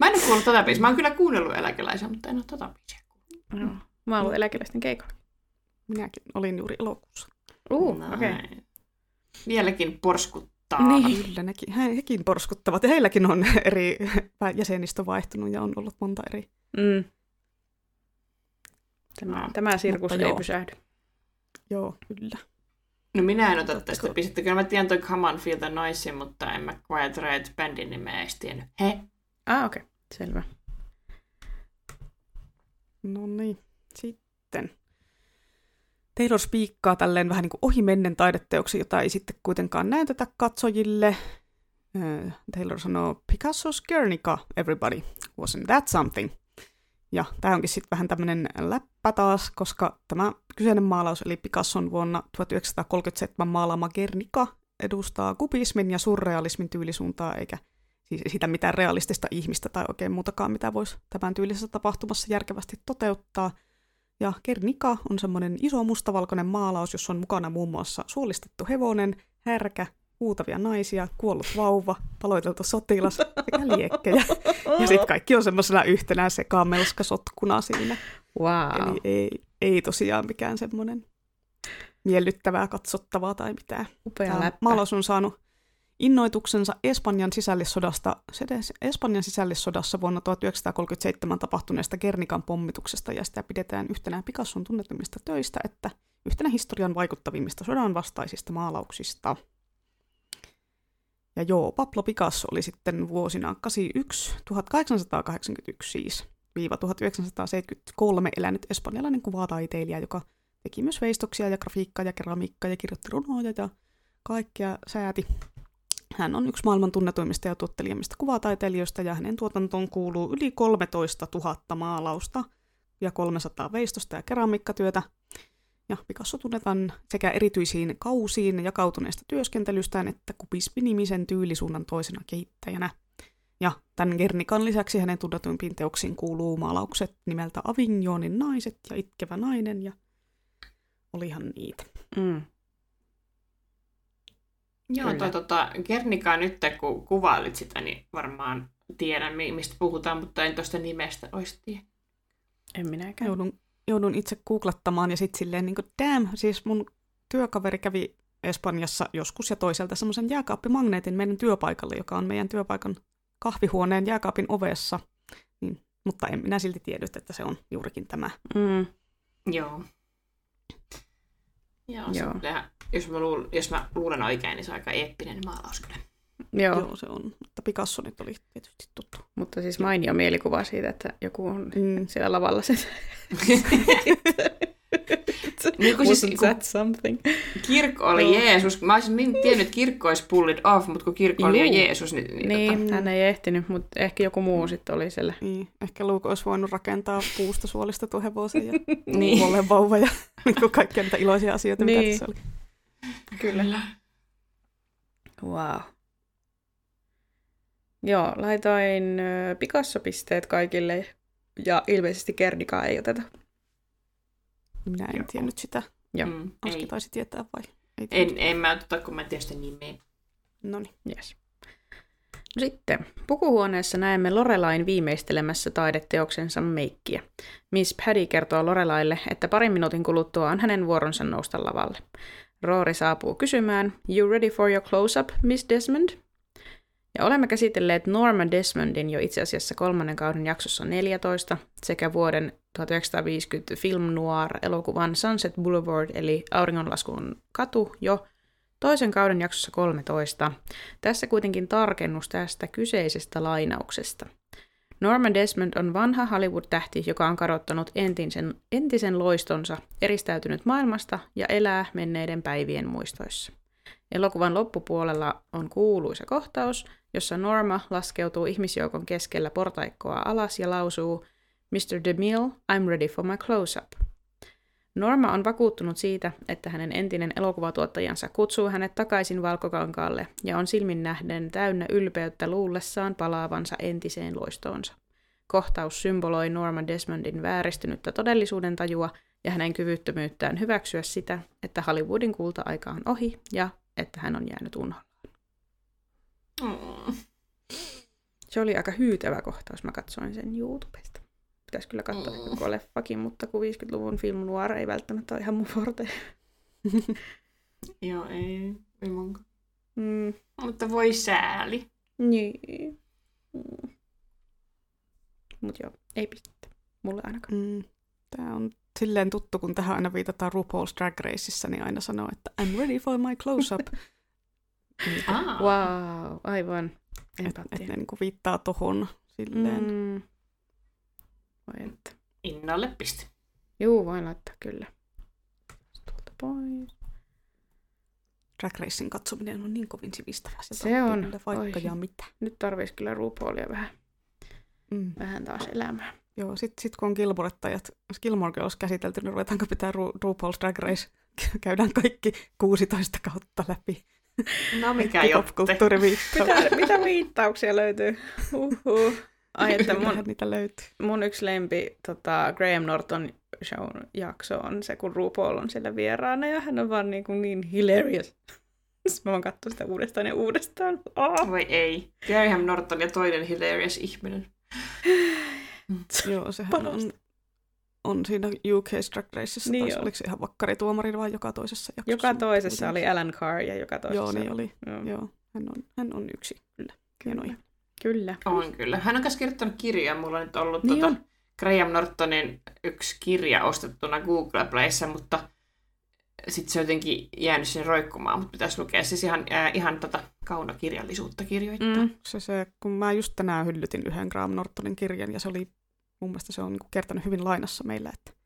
Speaker 1: Mä en ole kuullut tota biisiä. Mä oon kyllä kuunnellut eläkeläisiä, mutta en ole tota biisiä kuullut.
Speaker 2: Joo. Mä oon ollut eläkeläisten keikalla.
Speaker 4: Minäkin olin juuri elokuussa.
Speaker 2: Uh,
Speaker 1: Näin.
Speaker 2: okei. Okay.
Speaker 1: Vieläkin porskuttaa.
Speaker 2: Niin.
Speaker 4: Kyllä nekin, he, hekin porskuttavat. Ja heilläkin on eri jäsenistö vaihtunut ja on ollut monta eri.
Speaker 2: Mm. Tämä,
Speaker 1: No,
Speaker 2: tämä sirkus
Speaker 4: mutta
Speaker 2: ei
Speaker 4: joo.
Speaker 2: pysähdy.
Speaker 4: Joo, kyllä.
Speaker 1: No minä en ota
Speaker 4: Totta
Speaker 1: tästä
Speaker 4: kun-
Speaker 1: biisistä. Kyllä mä tiedän toi Come on Feel the Noise, mutta en mä Quiet Riot bändin nimeä edes tiennyt. He?
Speaker 2: Ah, okei. Okay. Selvä.
Speaker 4: No niin, sitten. Taylor spiikkaa tälleen vähän niin kuin ohimennen taideteoksi, jota ei sitten kuitenkaan näytetä katsojille. Taylor sanoo, Picasso's Guernica, everybody, wasn't that something? Ja tämä onkin sitten vähän tämmöinen läppä taas, koska tämä kyseinen maalaus, eli Picasson vuonna 1937 maalaama Guernica, edustaa kubismin ja surrealismin tyylisuuntaa, eikä siis sitä mitään realistista ihmistä tai oikein muutakaan, mitä voisi tämän tyylisessä tapahtumassa järkevästi toteuttaa. Ja Guernica on semmoinen iso mustavalkoinen maalaus, jossa on mukana muun muassa suolistettu hevonen, härkä, huutavia naisia, kuollut vauva, paloiteltu sotilas sekä liekkejä. Ja sitten kaikki on semmoisena yhtenä sekamelskasotkuna siinä.
Speaker 2: Wow.
Speaker 4: Eli ei, ei tosiaan mikään semmoinen miellyttävää katsottavaa tai mitään.
Speaker 2: Upea
Speaker 4: maalaus on saanut innoituksensa Espanjan sisällissodasta, Espanjan sisällissodassa vuonna 1937 tapahtuneesta Gernikan pommituksesta, ja sitä pidetään yhtenä Picasson tunnetummista töistä, että yhtenä historian vaikuttavimmista sodan vastaisista maalauksista. Ja joo, Pablo Picasso oli sitten vuosina 81, 1881 siis, viiva 1973 elänyt espanjalainen kuvataiteilija, joka teki myös veistoksia ja grafiikkaa ja keramiikkaa ja kirjoitti runoja ja kaikkea sääti. Hän on yksi maailman tunnetuimmista ja tuottelijammista kuvataiteilijoista ja hänen tuotantoon kuuluu yli 13 000 maalausta ja 300 veistosta ja keramiikkatyötä. Ja Picasso tunnetaan sekä erityisiin kausiin jakautuneesta työskentelystään että kubismi-nimisen tyylisuunnan toisena kehittäjänä. Ja tämän Gernikan lisäksi hänen tunnetuimpiin teoksiin kuuluu maalaukset nimeltä Avignonin naiset ja Itkevä nainen ja olihan niitä.
Speaker 2: Mm.
Speaker 1: Joo,
Speaker 2: Kyllä.
Speaker 1: toi tota, Gernikaa nyt kun kuvailit sitä, niin varmaan tiedän, mi- mistä puhutaan, mutta en tuosta nimestä olisi tiedä.
Speaker 2: En minäkään.
Speaker 4: Joudun, joudun itse googlattamaan ja sitten silleen niin kuin, damn, siis mun työkaveri kävi Espanjassa joskus ja toiselta semmoisen jääkaappimagneetin meidän työpaikalle, joka on meidän työpaikan kahvihuoneen jääkaapin ovessa. Niin, mutta en minä silti tiennyt, että se on juurikin tämä.
Speaker 2: Mm.
Speaker 1: Joo. Joo,
Speaker 2: Joo.
Speaker 1: jos mä, luul, jos mä luulen oikein, niin se on aika eeppinen maalaus kyllä.
Speaker 2: Joo.
Speaker 4: Joo, se on. että Picasso nyt oli tietysti tuttu.
Speaker 2: Mutta siis mainio mielikuva siitä, että joku on
Speaker 4: Mm.
Speaker 2: siellä lavalla se.
Speaker 1: Niin kuin siis, kun
Speaker 2: that something?
Speaker 1: kirkko oli
Speaker 2: Joo.
Speaker 1: Jeesus. Mä olisin niin tiennyt, että kirkko olisi pulled off, mutta kun kirkko oli jo
Speaker 2: Juu.
Speaker 1: Jeesus, niin, niin,
Speaker 2: Niin,
Speaker 1: Tota,
Speaker 2: hän ei ehtinyt, mutta ehkä joku muu sitten oli siellä.
Speaker 4: Niin, ehkä Luke olisi voinut rakentaa puusta suolistetun hevosen ja
Speaker 1: Niin.
Speaker 4: niin. vauva ja niin kuin kaikkia niitä iloisia asioita, mitä
Speaker 2: Niin.
Speaker 4: tässä oli.
Speaker 1: kyllä.
Speaker 2: Wow. Joo, laitoin ö, Picasso-pisteet kaikille ja ilmeisesti Kerdikaa ei oteta.
Speaker 4: Minä en
Speaker 1: Joo.
Speaker 4: tiennyt sitä.
Speaker 2: Joo.
Speaker 1: Mm,
Speaker 4: Oski taisi tietää vai? Ei
Speaker 1: En, en mä oteta, kun mä en tiedä sitä nimeä.
Speaker 4: No niin.
Speaker 2: Yes. No sitten, pukuhuoneessa näemme Lorelain viimeistelemässä taideteoksensa meikkiä. Miss Paddy kertoo Lorelaille, että parin minuutin kuluttua on hänen vuoronsa nousta lavalle. Roori saapuu kysymään, You ready for your close-up, Miss Desmond? Ja olemme käsitelleet Norma Desmondin jo itse asiassa kolmannen kauden jaksossa 14 sekä vuoden 1950 film noir-elokuvan Sunset Boulevard eli Auringonlaskun katu jo toisen kauden jaksossa 13. Tässä kuitenkin tarkennus tästä kyseisestä lainauksesta. Norman Desmond on vanha Hollywood-tähti, joka on kadottanut entisen, entisen loistonsa, eristäytynyt maailmasta ja elää menneiden päivien muistoissa. Elokuvan loppupuolella on kuuluisa kohtaus, jossa Norma laskeutuu ihmisjoukon keskellä portaikkoa alas ja lausuu Mr. DeMille, I'm ready for my close-up. Norma on vakuuttunut siitä, että hänen entinen elokuvatuottajansa kutsuu hänet takaisin valkokankaalle ja on silmin nähden täynnä ylpeyttä luullessaan palaavansa entiseen loistoonsa. Kohtaus symboloi Norma Desmondin vääristynyttä todellisuuden tajua ja hänen kyvyttömyyttään hyväksyä sitä, että Hollywoodin kulta-aika on ohi ja että hän on jäänyt unholaan.
Speaker 1: Mm.
Speaker 2: Se oli aika hyytävä kohtaus, mä katsoin sen YouTubesta. Pitäisi kyllä katsoa
Speaker 1: Mm.
Speaker 2: koko leffakin, mutta kun 50-luvun film noir ei välttämättä ole ihan mun forte.
Speaker 1: Joo, ei. ei mun...
Speaker 2: Mm,
Speaker 1: Mutta voi sääli.
Speaker 2: niin. Mm. Mut joo, ei pistettä. Mulle ainakaan.
Speaker 4: Mm. Tämä on silleen tuttu, kun tähän aina viitataan RuPaul's Drag Raceissa, niin aina sanoo, että I'm ready for my close-up. niin,
Speaker 1: Ah.
Speaker 2: Wow, aivan.
Speaker 4: että et ne niinku viittaa tohon silleen. Mm.
Speaker 2: Vai että.
Speaker 1: Innalle piste.
Speaker 2: Juu, voin laittaa kyllä. Tuolta pois.
Speaker 4: Drag Racing katsominen on niin kovin sivistävää. Sieltä
Speaker 2: Se
Speaker 4: oppii
Speaker 2: on.
Speaker 4: Vaikka
Speaker 2: Oi.
Speaker 4: ja mitä.
Speaker 2: Nyt tarvitsisi kyllä RuPaulia vähän,
Speaker 4: Mm.
Speaker 2: vähän taas elämää.
Speaker 4: Joo, sit, sit kun on Gilmorettajat, Gilmore Girls käsitelty, niin ruvetaanko pitää Ru- RuPaul's Drag Race? Käydään kaikki 16 kautta läpi.
Speaker 1: No mikä jotte.
Speaker 2: Mitä, mitä viittauksia löytyy? Uhuh. Ai, että mun,
Speaker 4: niitä löytyy.
Speaker 2: mun yksi lempi tota, Graham Norton show jakso on se, kun RuPaul on siellä vieraana ja hän on vaan niin, kuin niin hilarious. Sitten mä vaan katson sitä uudestaan ja uudestaan. Oh.
Speaker 1: Voi ei. Graham Norton ja toinen hilarious ihminen.
Speaker 4: Joo, sehän on, on siinä UK Drag Raceissa.
Speaker 2: Niin
Speaker 4: taisi, oliko se ihan vakkarituomari vai joka toisessa jaksossa?
Speaker 2: Joka
Speaker 4: mutta
Speaker 2: toisessa oli. Alan Carr ja joka toisessa
Speaker 4: Joo, niin oli.
Speaker 2: Joo.
Speaker 4: Joo, hän on, hän on yksi. Kyllä.
Speaker 2: Kyllä. Kyllä.
Speaker 1: On kyllä. Hän on myös kirjoittanut kirjaa. Mulla on nyt ollut
Speaker 2: Niin
Speaker 1: tota,
Speaker 2: on.
Speaker 1: Graham Nortonin yksi kirja ostettuna Google Playssä, mutta sitten se on jotenkin jäänyt sinne roikkumaan, mutta pitäisi lukea siis ihan, äh, ihan tota kaunokirjallisuutta kirjoittaa.
Speaker 2: Mm.
Speaker 4: Se, se, kun mä just tänään hyllytin yhden Graham Nortonin kirjan, ja se oli, mun mielestä se on niin kertonut hyvin lainassa meillä, että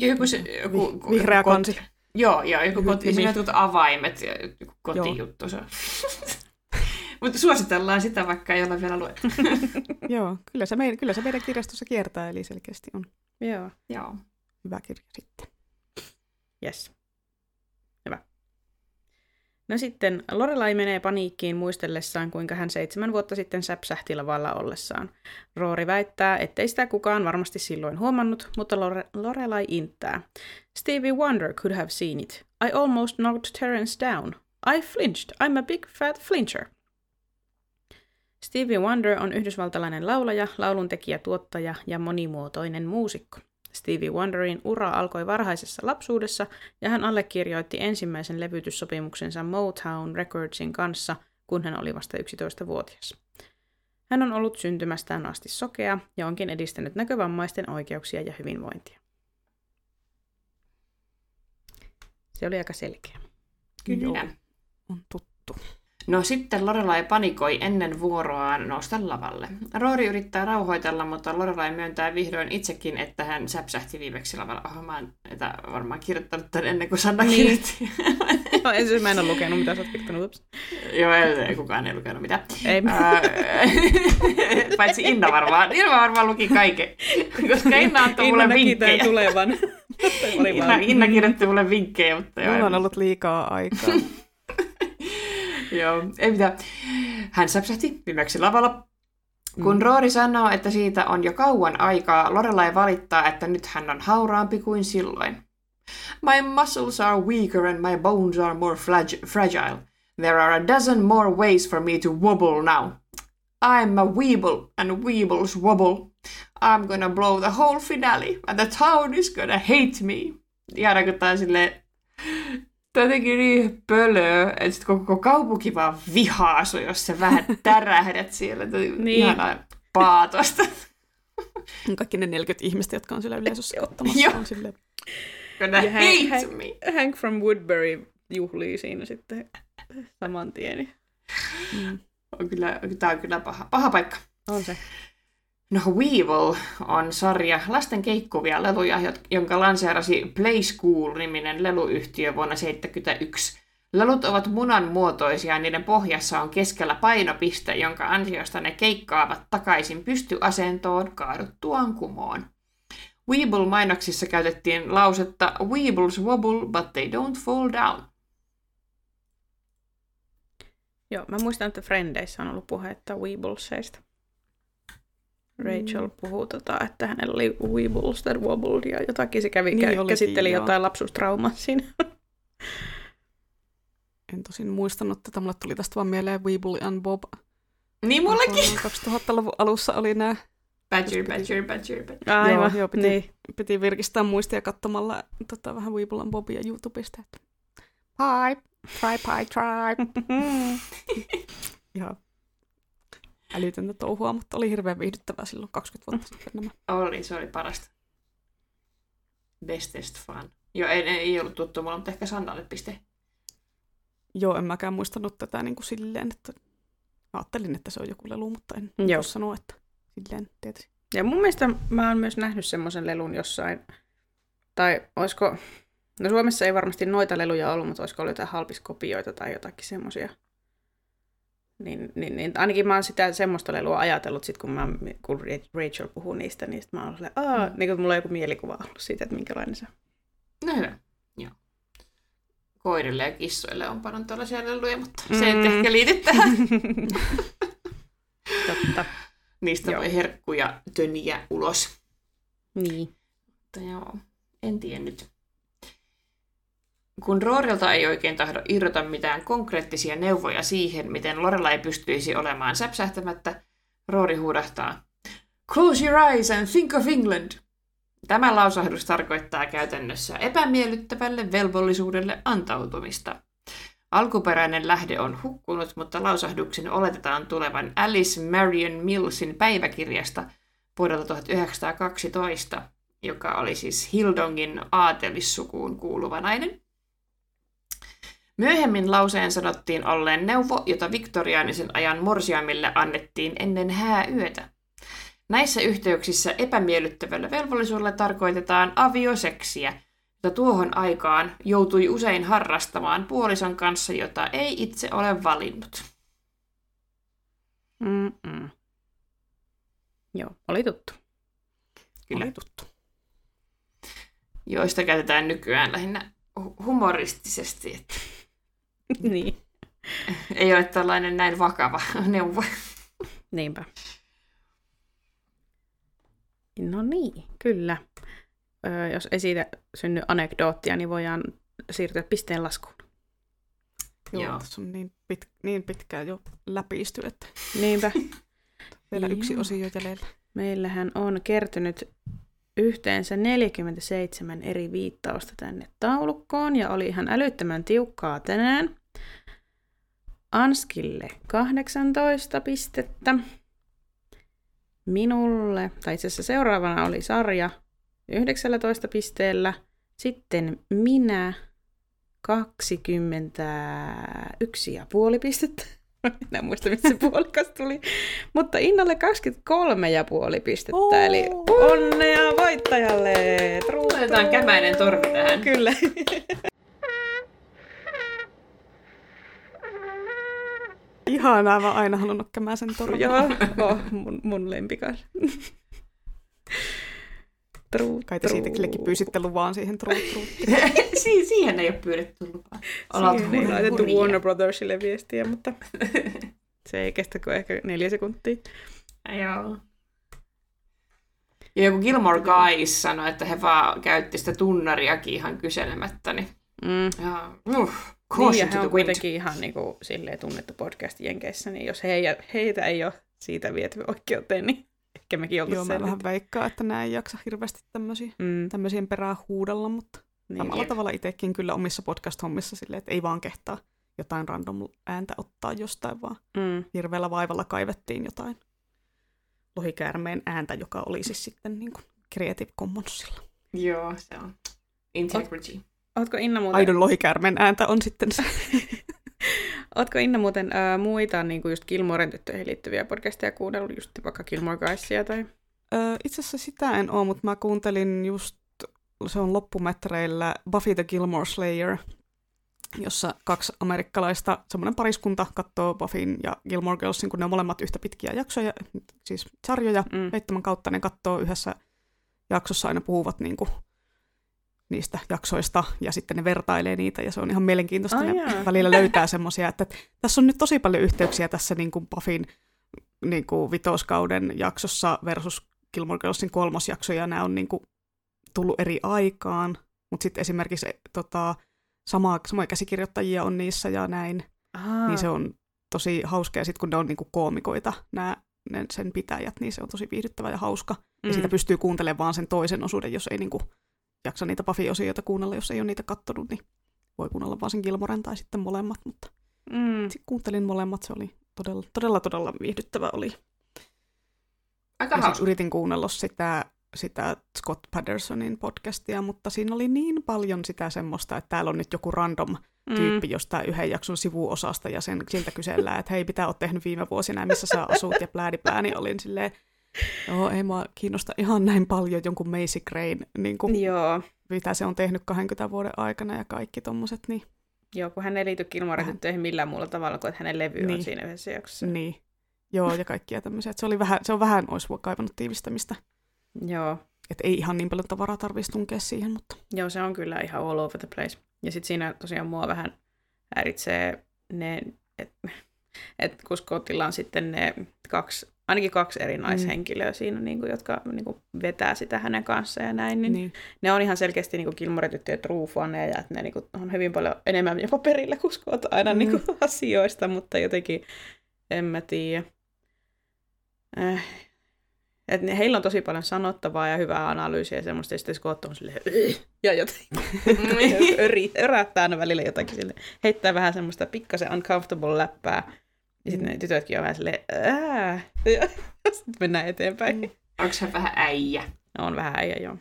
Speaker 1: Ja joku se, joku,
Speaker 4: Vi- vihreä
Speaker 1: joku
Speaker 4: kansi.
Speaker 1: Joo, joo, joku koti, siinä jotkut avaimet ja joku kotijuttu. Se. Mutta suositellaan sitä, vaikka ei ole vielä luettu.
Speaker 4: Joo, kyllä se, meidän, kyllä se meidän kirjastossa kiertää, eli selkeästi on
Speaker 2: Joo.
Speaker 1: joo.
Speaker 4: hyvä kirja sitten.
Speaker 2: Yes. No sitten Lorelai menee paniikkiin muistellessaan, kuinka hän seitsemän vuotta sitten säpsähti lavalla ollessaan. Roori väittää, ettei sitä kukaan varmasti silloin huomannut, mutta Lore- Lorelai inttää. Stevie Wonder could have seen it. I almost knocked Terence down. I flinched. I'm a big fat flincher. Stevie Wonder on yhdysvaltalainen laulaja, lauluntekijä, tuottaja ja monimuotoinen muusikko. Stevie Wonderin ura alkoi varhaisessa lapsuudessa ja hän allekirjoitti ensimmäisen levytyssopimuksensa Motown Recordsin kanssa, kun hän oli vasta 11-vuotias. Hän on ollut syntymästään asti sokea ja onkin edistänyt näkövammaisten oikeuksia ja hyvinvointia. Se oli aika selkeä.
Speaker 1: Kyllä.
Speaker 4: Joo, on tuttu.
Speaker 1: No sitten Lorelai panikoi ennen vuoroaan nousta lavalle. Roori yrittää rauhoitella, mutta Lorelai myöntää vihdoin itsekin, että hän säpsähti viimeksi lavalla. Oh, mä etä varmaan kirjoittanut tämän ennen kuin Sanna
Speaker 2: Niin.
Speaker 1: kirjoitti.
Speaker 2: No, ensin mä en ole lukenut, mitä sä oot kirjoittanut.
Speaker 1: Joo, ei, kukaan ei lukenut mitään.
Speaker 2: Ei.
Speaker 1: Paitsi Inna varmaan. Inna varmaan luki kaiken. Koska Inna antoi mulle
Speaker 2: Inna
Speaker 1: vinkkejä.
Speaker 2: tulevan. Oli
Speaker 1: Inna, Inna kirjoitti mulle vinkkejä, mutta joo,
Speaker 4: Mulla on
Speaker 1: en-
Speaker 4: ollut liikaa aikaa.
Speaker 1: Joo, ei mitään. Hän säpsähti viimeksi lavalla. Kun Roori sanoo, että siitä on jo kauan aikaa, Lorelai valittaa, että nyt hän on hauraampi kuin silloin. My muscles are weaker and my bones are more frag- fragile. There are a dozen more ways for me to wobble now. I'm a weeble and weebles wobble. I'm gonna blow the whole finale and the town is gonna hate me. Kun tää silleen jotenkin niin pölöä, että sit koko kaupunki vaan vihaa sua, jos sä vähän tärähdät siellä.
Speaker 2: Niin.
Speaker 1: Ihanaa paatosta.
Speaker 4: Kaikki ne 40 ihmistä, jotka on siellä yleisössä katsomassa,
Speaker 1: Joo.
Speaker 4: on silleen,
Speaker 1: Gonna
Speaker 2: Ja hän-
Speaker 1: me.
Speaker 2: Hank from Woodbury juhlii siinä sitten saman tien.
Speaker 4: mm.
Speaker 1: On kyllä, tämä on kyllä paha, paha paikka.
Speaker 2: On se.
Speaker 1: No Weevil on sarja lasten keikkuvia leluja, jonka lanseerasi Play School-niminen leluyhtiö vuonna 1971. Lelut ovat munan muotoisia ja niiden pohjassa on keskellä painopiste, jonka ansiosta ne keikkaavat takaisin pystyasentoon kaaduttuaan kumoon. Weeble-mainoksissa käytettiin lausetta Weebles wobble, but they don't fall down.
Speaker 2: Joo, mä muistan, että Frendeissä on ollut puhetta Weeblesseista. Rachel puhuu, tota, että hänellä oli Weebles that wobbled ja jotakin se kävi,
Speaker 4: Niin olikin,
Speaker 2: käsitteli
Speaker 4: joo.
Speaker 2: jotain lapsuustraumaa siinä.
Speaker 4: en tosin muistanut tätä, mulle tuli tästä vaan mieleen Weeble and Bob.
Speaker 1: Niin mullekin!
Speaker 4: 2000-luvun alussa oli nämä,
Speaker 1: Badger, badger, badger, badger.
Speaker 2: Aivan,
Speaker 4: joo, piti-
Speaker 2: niin.
Speaker 4: piti virkistää muistia katsomalla tota, vähän Weeble and Bobia YouTubesta. Että... Pie, try, pie, try. Ihan älytöntä touhua, mutta oli hirveän viihdyttävää silloin 20 vuotta sitten nämä.
Speaker 1: Oli, se oli parasta. Bestest fun. Joo, ei, ei ollut tuttu mulle, mutta ehkä Sannalle piste.
Speaker 4: Joo, en mäkään muistanut tätä niin kuin silleen, että ajattelin, että se on joku lelu, mutta en
Speaker 2: Joo.
Speaker 4: sanoa, että silleen tietysti.
Speaker 2: Ja mun mielestä mä oon myös nähnyt semmoisen lelun jossain, tai olisiko, no Suomessa ei varmasti noita leluja ollut, mutta olisiko ollut jotain halpiskopioita tai jotakin semmoisia. Niin, niin, niin, ainakin mä oon sitä semmoista lelua ajatellut, sit kun, mä, kun Rachel puhuu niistä, niin sit mä oon silleen, Aa, niin kuin mulla on joku mielikuva ollut siitä, että minkälainen se on.
Speaker 1: No hyvä. Joo. Koirille ja kissoille on paljon tällaisia leluja, mutta mm. se ei
Speaker 2: Mm.
Speaker 1: ehkä liity tähän.
Speaker 2: Totta.
Speaker 1: Niistä
Speaker 2: Joo.
Speaker 1: voi herkkuja töniä ulos.
Speaker 2: Niin.
Speaker 1: Mutta joo, en tiennyt. Kun Roorilta ei oikein tahdo irrota mitään konkreettisia neuvoja siihen, miten Lorelai pystyisi olemaan säpsähtämättä, Roori huudahtaa Close your eyes and think of England. Tämä lausahdus tarkoittaa käytännössä epämiellyttävälle velvollisuudelle antautumista. Alkuperäinen lähde on hukkunut, mutta lausahduksen oletetaan tulevan Alice Marion Millsin päiväkirjasta vuodelta 1912, joka oli siis Hildongin aatelissukuun kuuluva nainen. Myöhemmin lauseen sanottiin olleen neuvo, jota viktoriaanisen ajan morsiamille annettiin ennen hääyötä. Näissä yhteyksissä epämiellyttävällä velvollisuudella tarkoitetaan avioseksiä, jota tuohon aikaan joutui usein harrastamaan puolison kanssa, jota ei itse ole valinnut.
Speaker 2: Mm-mm. Joo, oli tuttu.
Speaker 1: Kyllä.
Speaker 4: Oli tuttu.
Speaker 1: Joista käytetään nykyään lähinnä hu- humoristisesti, että
Speaker 2: niin.
Speaker 1: ei ole tällainen näin vakava neuvo.
Speaker 2: Niinpä. No niin, kyllä. Öö, jos ei siitä synny anekdoottia, niin voidaan siirtyä pisteen laskuun.
Speaker 4: Joo,
Speaker 1: Joo.
Speaker 4: tässä on niin, pit, niin pitkään jo läpiisty, että
Speaker 2: Niinpä.
Speaker 4: vielä yksi
Speaker 2: Joo.
Speaker 4: osio jäljellä.
Speaker 2: Meillähän on kertynyt yhteensä 47 eri viittausta tänne taulukkoon ja oli ihan älyttömän tiukkaa tänään. Anskille 18 pistettä. Minulle, tai itse asiassa seuraavana oli sarja 19 pisteellä. Sitten minä 21 ja puoli pistettä. En muista, mistä se puolikas tuli. Mutta Innalle 23 ja puoli pistettä.
Speaker 4: Oo.
Speaker 2: Eli onnea voittajalle! Truu,
Speaker 1: Otetaan kämäinen torvi tähän.
Speaker 2: Kyllä.
Speaker 4: Ihanaa, mä aina halunnut kämäsen torvin.
Speaker 2: Joo, oh, mun, mun lempikas. Truu,
Speaker 4: Kai te siitä kylläkin pyysitte luvaan siihen truu, truu.
Speaker 1: si- siihen ei ole pyydetty lupaa. Ollaan
Speaker 2: Siihen ei laitettu
Speaker 1: hurjia.
Speaker 2: Warner Brothersille viestiä, mutta se ei kestä kuin ehkä neljä sekuntia.
Speaker 1: Joo. Ja joku Gilmore Guys sanoi, että he vaan käytti sitä tunnariakin ihan kyselemättä. Niin,
Speaker 2: Mm.
Speaker 1: ja, uh,
Speaker 2: Niin, ja he on kuitenkin ihan niin kuin, silleen tunnettu podcast Jenkeissä, niin jos he, heitä ei ole siitä viety oikeuteen, niin ehkä mekin
Speaker 4: Joo,
Speaker 2: oltaisiin
Speaker 4: mä vähän veikkaa, että nää ei jaksa hirveästi tämmöisiä,
Speaker 2: Mm,
Speaker 4: tämmöisien perään huudella, mutta
Speaker 2: niin,
Speaker 4: samalla
Speaker 1: jep.
Speaker 4: tavalla itsekin kyllä omissa podcast-hommissa silleen, että ei vaan kehtaa jotain random ääntä ottaa jostain, vaan
Speaker 2: mm,
Speaker 4: hirveällä vaivalla kaivettiin jotain lohikäärmeen ääntä, joka oli siis sitten niin kuin Creative Commonsilla.
Speaker 1: Joo, se on. Integrity.
Speaker 2: Ootko Inna muuten,
Speaker 4: Aidon lohikäärmeen ääntä on sitten se.
Speaker 2: ootko Inna muuten ää, muita niin kuin just Gilmoren tyttöihin liittyviä podcasteja kuunnellut, just vaikka Gilmore Guysia tai...
Speaker 4: Ö, itse asiassa sitä en oo, mutta mä kuuntelin just, se on loppumetreillä Buffy the Gilmore Slayer, jossa kaksi amerikkalaista, semmoinen pariskunta katsoo Buffyn ja Gilmore Girlsin, kun ne on molemmat yhtä pitkiä jaksoja, siis sarjoja,
Speaker 2: Mm.
Speaker 4: kautta ne katsoo yhdessä jaksossa, aina puhuvat niin kuin niistä jaksoista ja sitten ne vertailee niitä ja se on ihan mielenkiintoista. Ne
Speaker 2: jaa.
Speaker 4: välillä löytää semmoisia, että tässä on nyt tosi paljon yhteyksiä tässä niin kuin Buffyn niin kuin vitoskauden jaksossa versus Gilmore Girlsin kolmosjakso ja nämä on niin kuin tullut eri aikaan, mutta sitten esimerkiksi e, tota, sama, samoja käsikirjoittajia on niissä ja näin,
Speaker 2: Aa,
Speaker 4: niin se on tosi hauska ja sitten kun ne on niin kuin koomikoita, nämä ne, sen pitäjät, niin se on tosi viihdyttävä ja hauska. Ja
Speaker 2: mm.
Speaker 4: siitä pystyy kuuntelemaan vaan sen toisen osuuden, jos ei niinku jaksa niitä Buffy-osioita kuunnella, jos ei ole niitä kattonut, niin voi kuunnella vaan sen Gilmoren tai sitten molemmat, mutta
Speaker 2: mm.
Speaker 4: sitten kuuntelin molemmat, se oli todella, todella, todella viihdyttävä oli.
Speaker 1: Aika
Speaker 4: Ja siis yritin kuunnella sitä, sitä Scott Pattersonin podcastia, mutta siinä oli niin paljon sitä semmoista, että täällä on nyt joku random tyyppi jostain yhden jakson sivuosasta ja sen, siltä kysellään, että hei, mitä oot tehnyt viime vuosina missä sä asut ja pläädi plää, niin olin silleen, joo, ei mua kiinnosta ihan näin paljon jonkun Macy Grain, niin kuin.
Speaker 2: Joo.
Speaker 4: mitä se on tehnyt 20 vuoden aikana ja kaikki tommoset, niin,
Speaker 2: Joo, kun hän ei liity Gilmore
Speaker 4: Vähän.
Speaker 2: tyttöihin millään muulla tavalla kuin, että hänen levy on
Speaker 4: Niin.
Speaker 2: siinä yhdessä jaksossa.
Speaker 4: niin. Joo, ja kaikkia tämmöisiä. Se, oli vähän, se on vähän, olisi kaivannut tiivistämistä.
Speaker 2: Joo.
Speaker 4: Että ei ihan niin paljon tavaraa tarvitsisi tunkea siihen, mutta
Speaker 2: Joo, se on kyllä ihan all over the place. Ja sitten siinä tosiaan mua vähän häiritsee ne, että et kun Scottilla on sitten ne kaksi, ainakin kaksi eri naishenkilöä mm. siinä, niin kuin, jotka niin kuin, vetää sitä hänen kanssaan ja näin, niin, niin.
Speaker 4: niin.
Speaker 2: ne on ihan selkeästi niin Gilmore-tyttöjen truufaneja, että ne niin kuin, on hyvin paljon enemmän jopa perillä kuin Scott aina
Speaker 4: Mm.
Speaker 2: niin kuin, asioista, mutta jotenkin en mä tiedä. Äh. Et heillä on tosi paljon sanottavaa ja hyvää analyysiä ja semmoista, ja sitten Scott on silleen, "Ugh", ja jotenkin öri, örättää aina välillä jotakin sille, heittää vähän semmoista pikkasen uncomfortable läppää, ja sitten ne tytötkin on vähän silleen, ää, ja sitten mennään eteenpäin.
Speaker 4: Mm.
Speaker 1: Onko se vähän äijä?
Speaker 2: On vähän äijä, joo.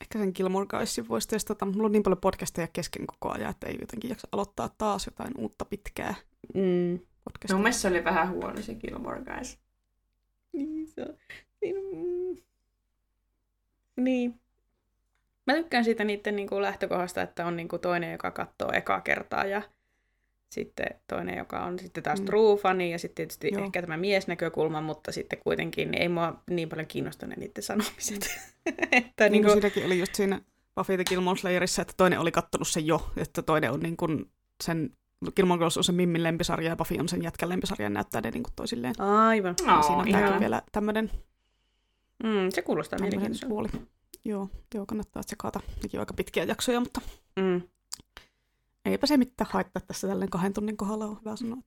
Speaker 4: Ehkä sen Gilmore Guysin voisi testata. Mulla on niin paljon podcasteja kesken koko ajan, että ei jotenkin jaksa aloittaa taas jotain uutta pitkää
Speaker 2: Mm.
Speaker 4: podcastia.
Speaker 1: Mun mielestä se oli vähän huono se Gilmore Guys.
Speaker 2: Niin, se on. Niin, mm. niin. Mä tykkään siitä niiden niin kuin lähtökohdasta, että on niin kuin toinen, joka katsoo ekaa kertaa ja sitten toinen, joka on sitten taas
Speaker 4: Mm.
Speaker 2: mm. true fani ja sitten tietysti
Speaker 4: Joo.
Speaker 2: Ehkä tämä miesnäkökulma, mutta sitten kuitenkin niin ei mua niin paljon kiinnosta ne niiden sanomiset. että
Speaker 4: Niin
Speaker 2: niin
Speaker 4: kuin siinäkin oli just siinä Buffy the Gilmore Slayerissa, että toinen oli kattonut sen jo, että toinen on niin kuin sen Gilmore Girls on se Mimmin lempisarja ja Buffy on sen jätkän lempisarja ja näyttää ne niin kuin toisilleen.
Speaker 2: aivan.
Speaker 4: Ja
Speaker 1: No,
Speaker 4: siinä on tämäkin vielä tämmöinen,
Speaker 2: Mm, se kuulostaa mielenkiintoiselta.
Speaker 4: puoli. Joo, joo, kannattaa tsekata. Nekin on aika pitkiä jaksoja, mutta
Speaker 2: Mm.
Speaker 4: Eipä se mitään haittaa tässä tälleen kahden tunnin kohdalla, on hyvä sanoa.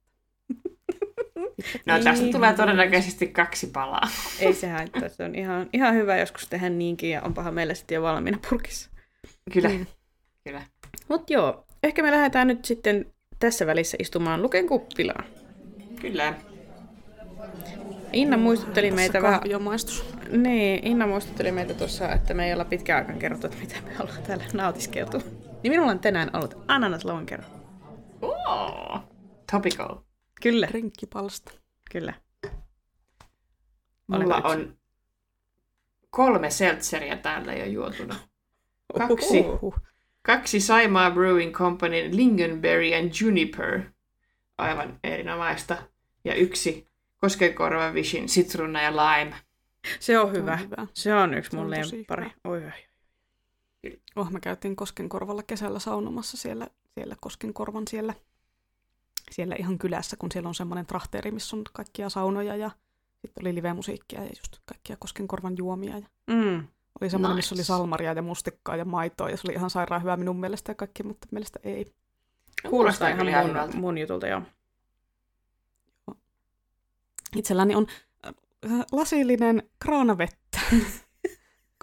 Speaker 1: No tästä
Speaker 2: Niin.
Speaker 1: tulee todennäköisesti kaksi palaa.
Speaker 2: Ei se haittaa, se on ihan, ihan hyvä joskus tehdä niinkin ja onpahan meillä sitten jo valmiina purkissa.
Speaker 1: Kyllä,
Speaker 4: Niin.
Speaker 1: kyllä.
Speaker 2: Mutta joo, ehkä me lähdetään nyt sitten tässä välissä istumaan Luken kuppilaan.
Speaker 1: Kyllä.
Speaker 2: Inna muistutteli
Speaker 4: Tässä
Speaker 2: meitä vähän...
Speaker 4: maistus.
Speaker 2: Niin, Inna muistutteli meitä tuossa, että me ei olla pitkään aikaan kerrottu, että mitä me ollaan täällä nautiskeltu. Niin minulla on tänään ollut ananaslonkero.
Speaker 1: Oh, topical.
Speaker 2: Kyllä,
Speaker 4: Rinkkipalsta.
Speaker 2: kyllä.
Speaker 1: Mulla
Speaker 2: yksi?
Speaker 1: on kolme seltseriä täällä jo juotuna. Kaksi.
Speaker 4: Uhuh.
Speaker 1: Kaksi Saimaa Brewing Companyn Lingonberry and Juniper. Aivan erinomaista. Ja yksi Koskenkorva Vishin Citruna ja Lime.
Speaker 2: Se on
Speaker 4: Hyvä.
Speaker 2: hyvä.
Speaker 4: hyvä.
Speaker 2: Se on yksi
Speaker 4: on
Speaker 2: mun lemppari.
Speaker 4: hyvä.
Speaker 2: Oi, oi.
Speaker 4: Oh, me käytiin Koskenkorvalla kesällä saunomassa siellä, siellä Koskenkorvan siellä, siellä ihan kylässä, kun siellä on semmoinen trahteeri, missä on kaikkia saunoja ja sitten oli live-musiikkia ja just kaikkia Koskenkorvan juomia. Ja
Speaker 2: Mm.
Speaker 4: oli semmoinen, missä oli
Speaker 1: Nice.
Speaker 4: salmaria ja mustikkaa ja maitoa ja se oli ihan sairaan hyvä minun mielestä ja kaikki, mutta mielestä ei.
Speaker 2: Kuulostaa
Speaker 1: kyllä
Speaker 2: ihan
Speaker 1: hyvältä.
Speaker 2: mun, mun jutulta, joo.
Speaker 4: Itselläni on äh, lasillinen kraanavettä.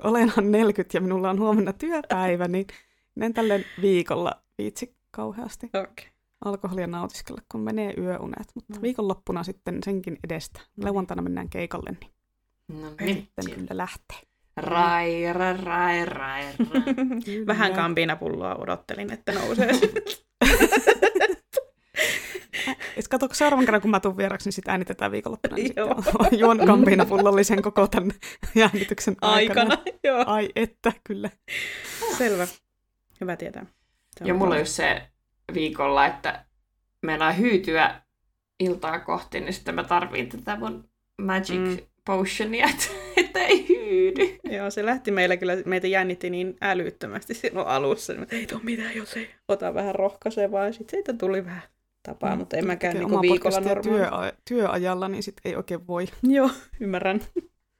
Speaker 4: Olenhan 40 ja minulla on huomenna työpäivä, niin en tälle viikolla viitsi kauheasti
Speaker 2: Okei.
Speaker 4: alkoholia nautiskella, kun menee yöunet. Mutta
Speaker 2: Mm.
Speaker 4: viikonloppuna sitten senkin edestä. Lauantaina mennään keikalle, niin
Speaker 1: No
Speaker 4: sitten
Speaker 1: niin.
Speaker 4: kyllä lähtee.
Speaker 1: Rai, rai, rai, rai, rai.
Speaker 2: Vähän
Speaker 4: Kyllä.
Speaker 2: kampinapulloa odottelin, että nousee.
Speaker 4: Et kato, kun seuraavan kerran kun mä tuun vieraksi, niin sitä äänitetään viikonloppuna. Niin
Speaker 2: Joo.
Speaker 4: juon kampinapullallisen koko tämän äänityksen aikana.
Speaker 2: Aikana, joo.
Speaker 4: Ai että, kyllä.
Speaker 2: Selvä. Hyvä tietää. Se
Speaker 1: Ja mulla on just se viikolla, että meinaa hyytyä iltaa kohti, niin sitten mä tarviin tätä mun magic Mm. potionia, että, että ei hyydy.
Speaker 2: Joo, se lähti meillä kyllä, meitä jännitti niin älyttömästi silloin alussa. Niin, että ei tule mitään, jos ei ota vähän rohkaisevaa. Ja sitten siitä tuli vähän tapaa,
Speaker 4: Mm,
Speaker 2: mutta en
Speaker 4: kun
Speaker 2: mäkään niinku
Speaker 4: omaa
Speaker 2: viikolla normaali.
Speaker 4: työ, työajalla, niin sit ei oikein voi
Speaker 2: Joo, ymmärrän.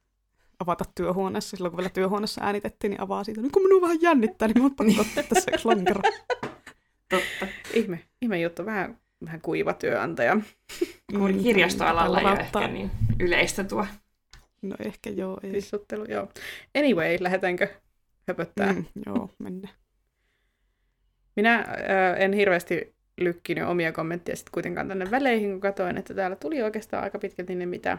Speaker 4: avata työhuoneessa. Silloin kun vielä työhuoneessa äänitettiin, niin avaa siitä. Nyt kun minua vähän jännittää, niin minun pakko ottaa tässä yksi lonkero.
Speaker 1: Totta.
Speaker 2: Ihme, ihme juttu. Vähän, vähän kuiva työnantaja.
Speaker 1: Kun
Speaker 4: Mm,
Speaker 1: kirjastoalalla ei ehkä niin yleistä tuo.
Speaker 4: No ehkä joo, ei.
Speaker 2: Pissuttelu, joo. Anyway, lähdetäänkö höpöttää?
Speaker 4: Mm, joo, mennä.
Speaker 2: Minä äh, en hirveästi lykkinyt omia kommentteja sitten kuitenkaan tänne väleihin, kun katsoin, että täällä tuli oikeastaan aika pitkälti ne, mitä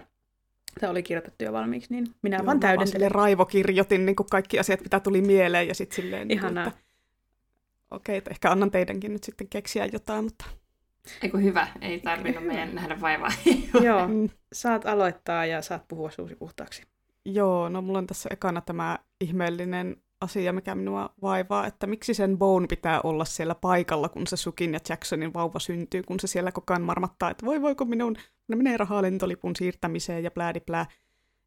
Speaker 2: tämä oli kirjoitettu jo valmiiksi, niin minä
Speaker 4: Joo,
Speaker 2: vaan
Speaker 4: mä
Speaker 2: täydentelen.
Speaker 4: silleen raivokirjoitin niin kuin kaikki asiat, mitä tuli mieleen ja sitten silleen... Niin kuin, että, okei, että ehkä annan teidänkin nyt sitten keksiä jotain, mutta...
Speaker 1: Eiku hyvä, ei tarvinnut meidän nähdä vaivaa.
Speaker 2: Joo,
Speaker 4: Mm,
Speaker 2: saat aloittaa ja saat puhua suusi puhtaaksi.
Speaker 4: joo, no mulla on tässä ekana tämä ihmeellinen asia, mikä minua vaivaa, että miksi sen Bone pitää olla siellä paikalla, kun se Sukin ja Jacksonin vauva syntyy, kun se siellä koko ajan marmattaa, että voi voiko minun, ne menee rahaa lentolipun siirtämiseen ja plää.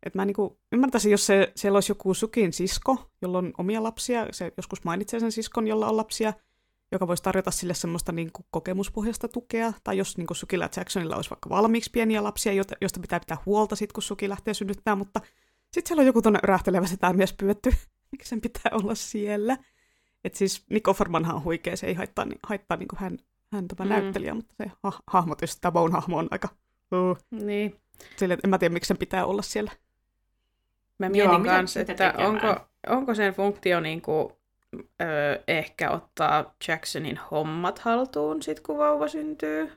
Speaker 4: Että mä niinku ymmärtäisin, jos se, siellä olisi joku Sukin sisko, jolla on omia lapsia, se joskus mainitsee sen siskon, jolla on lapsia, joka voisi tarjota sille semmoista niinku kokemuspohjaista tukea, tai jos niinku Sukilla ja Jacksonilla olisi vaikka valmiiksi pieniä lapsia, joista pitää pitää huolta sit, kun Suki lähtee synnyttämään, mutta sitten siellä on joku tuonne yrähtelevä sitä mies pyydetty, miksi sen pitää olla siellä. Et siis Nick Offermanhan on huikea, se ei haittaa, ni- haittaa niinku hän, hän tämä
Speaker 2: Mm.
Speaker 4: mm. näyttelijä, mutta se ha- hahmo, tietysti tämä Bone-hahmo on aika... Uh,
Speaker 2: Niin.
Speaker 4: sille, että en mä tiedä, miksi sen pitää olla siellä.
Speaker 2: Mä
Speaker 1: Joo,
Speaker 2: mietin kanssa,
Speaker 1: mitä
Speaker 2: että onko, onko sen funktio niin kuin, ö, ehkä ottaa Jacksonin hommat haltuun sit kun vauva syntyy?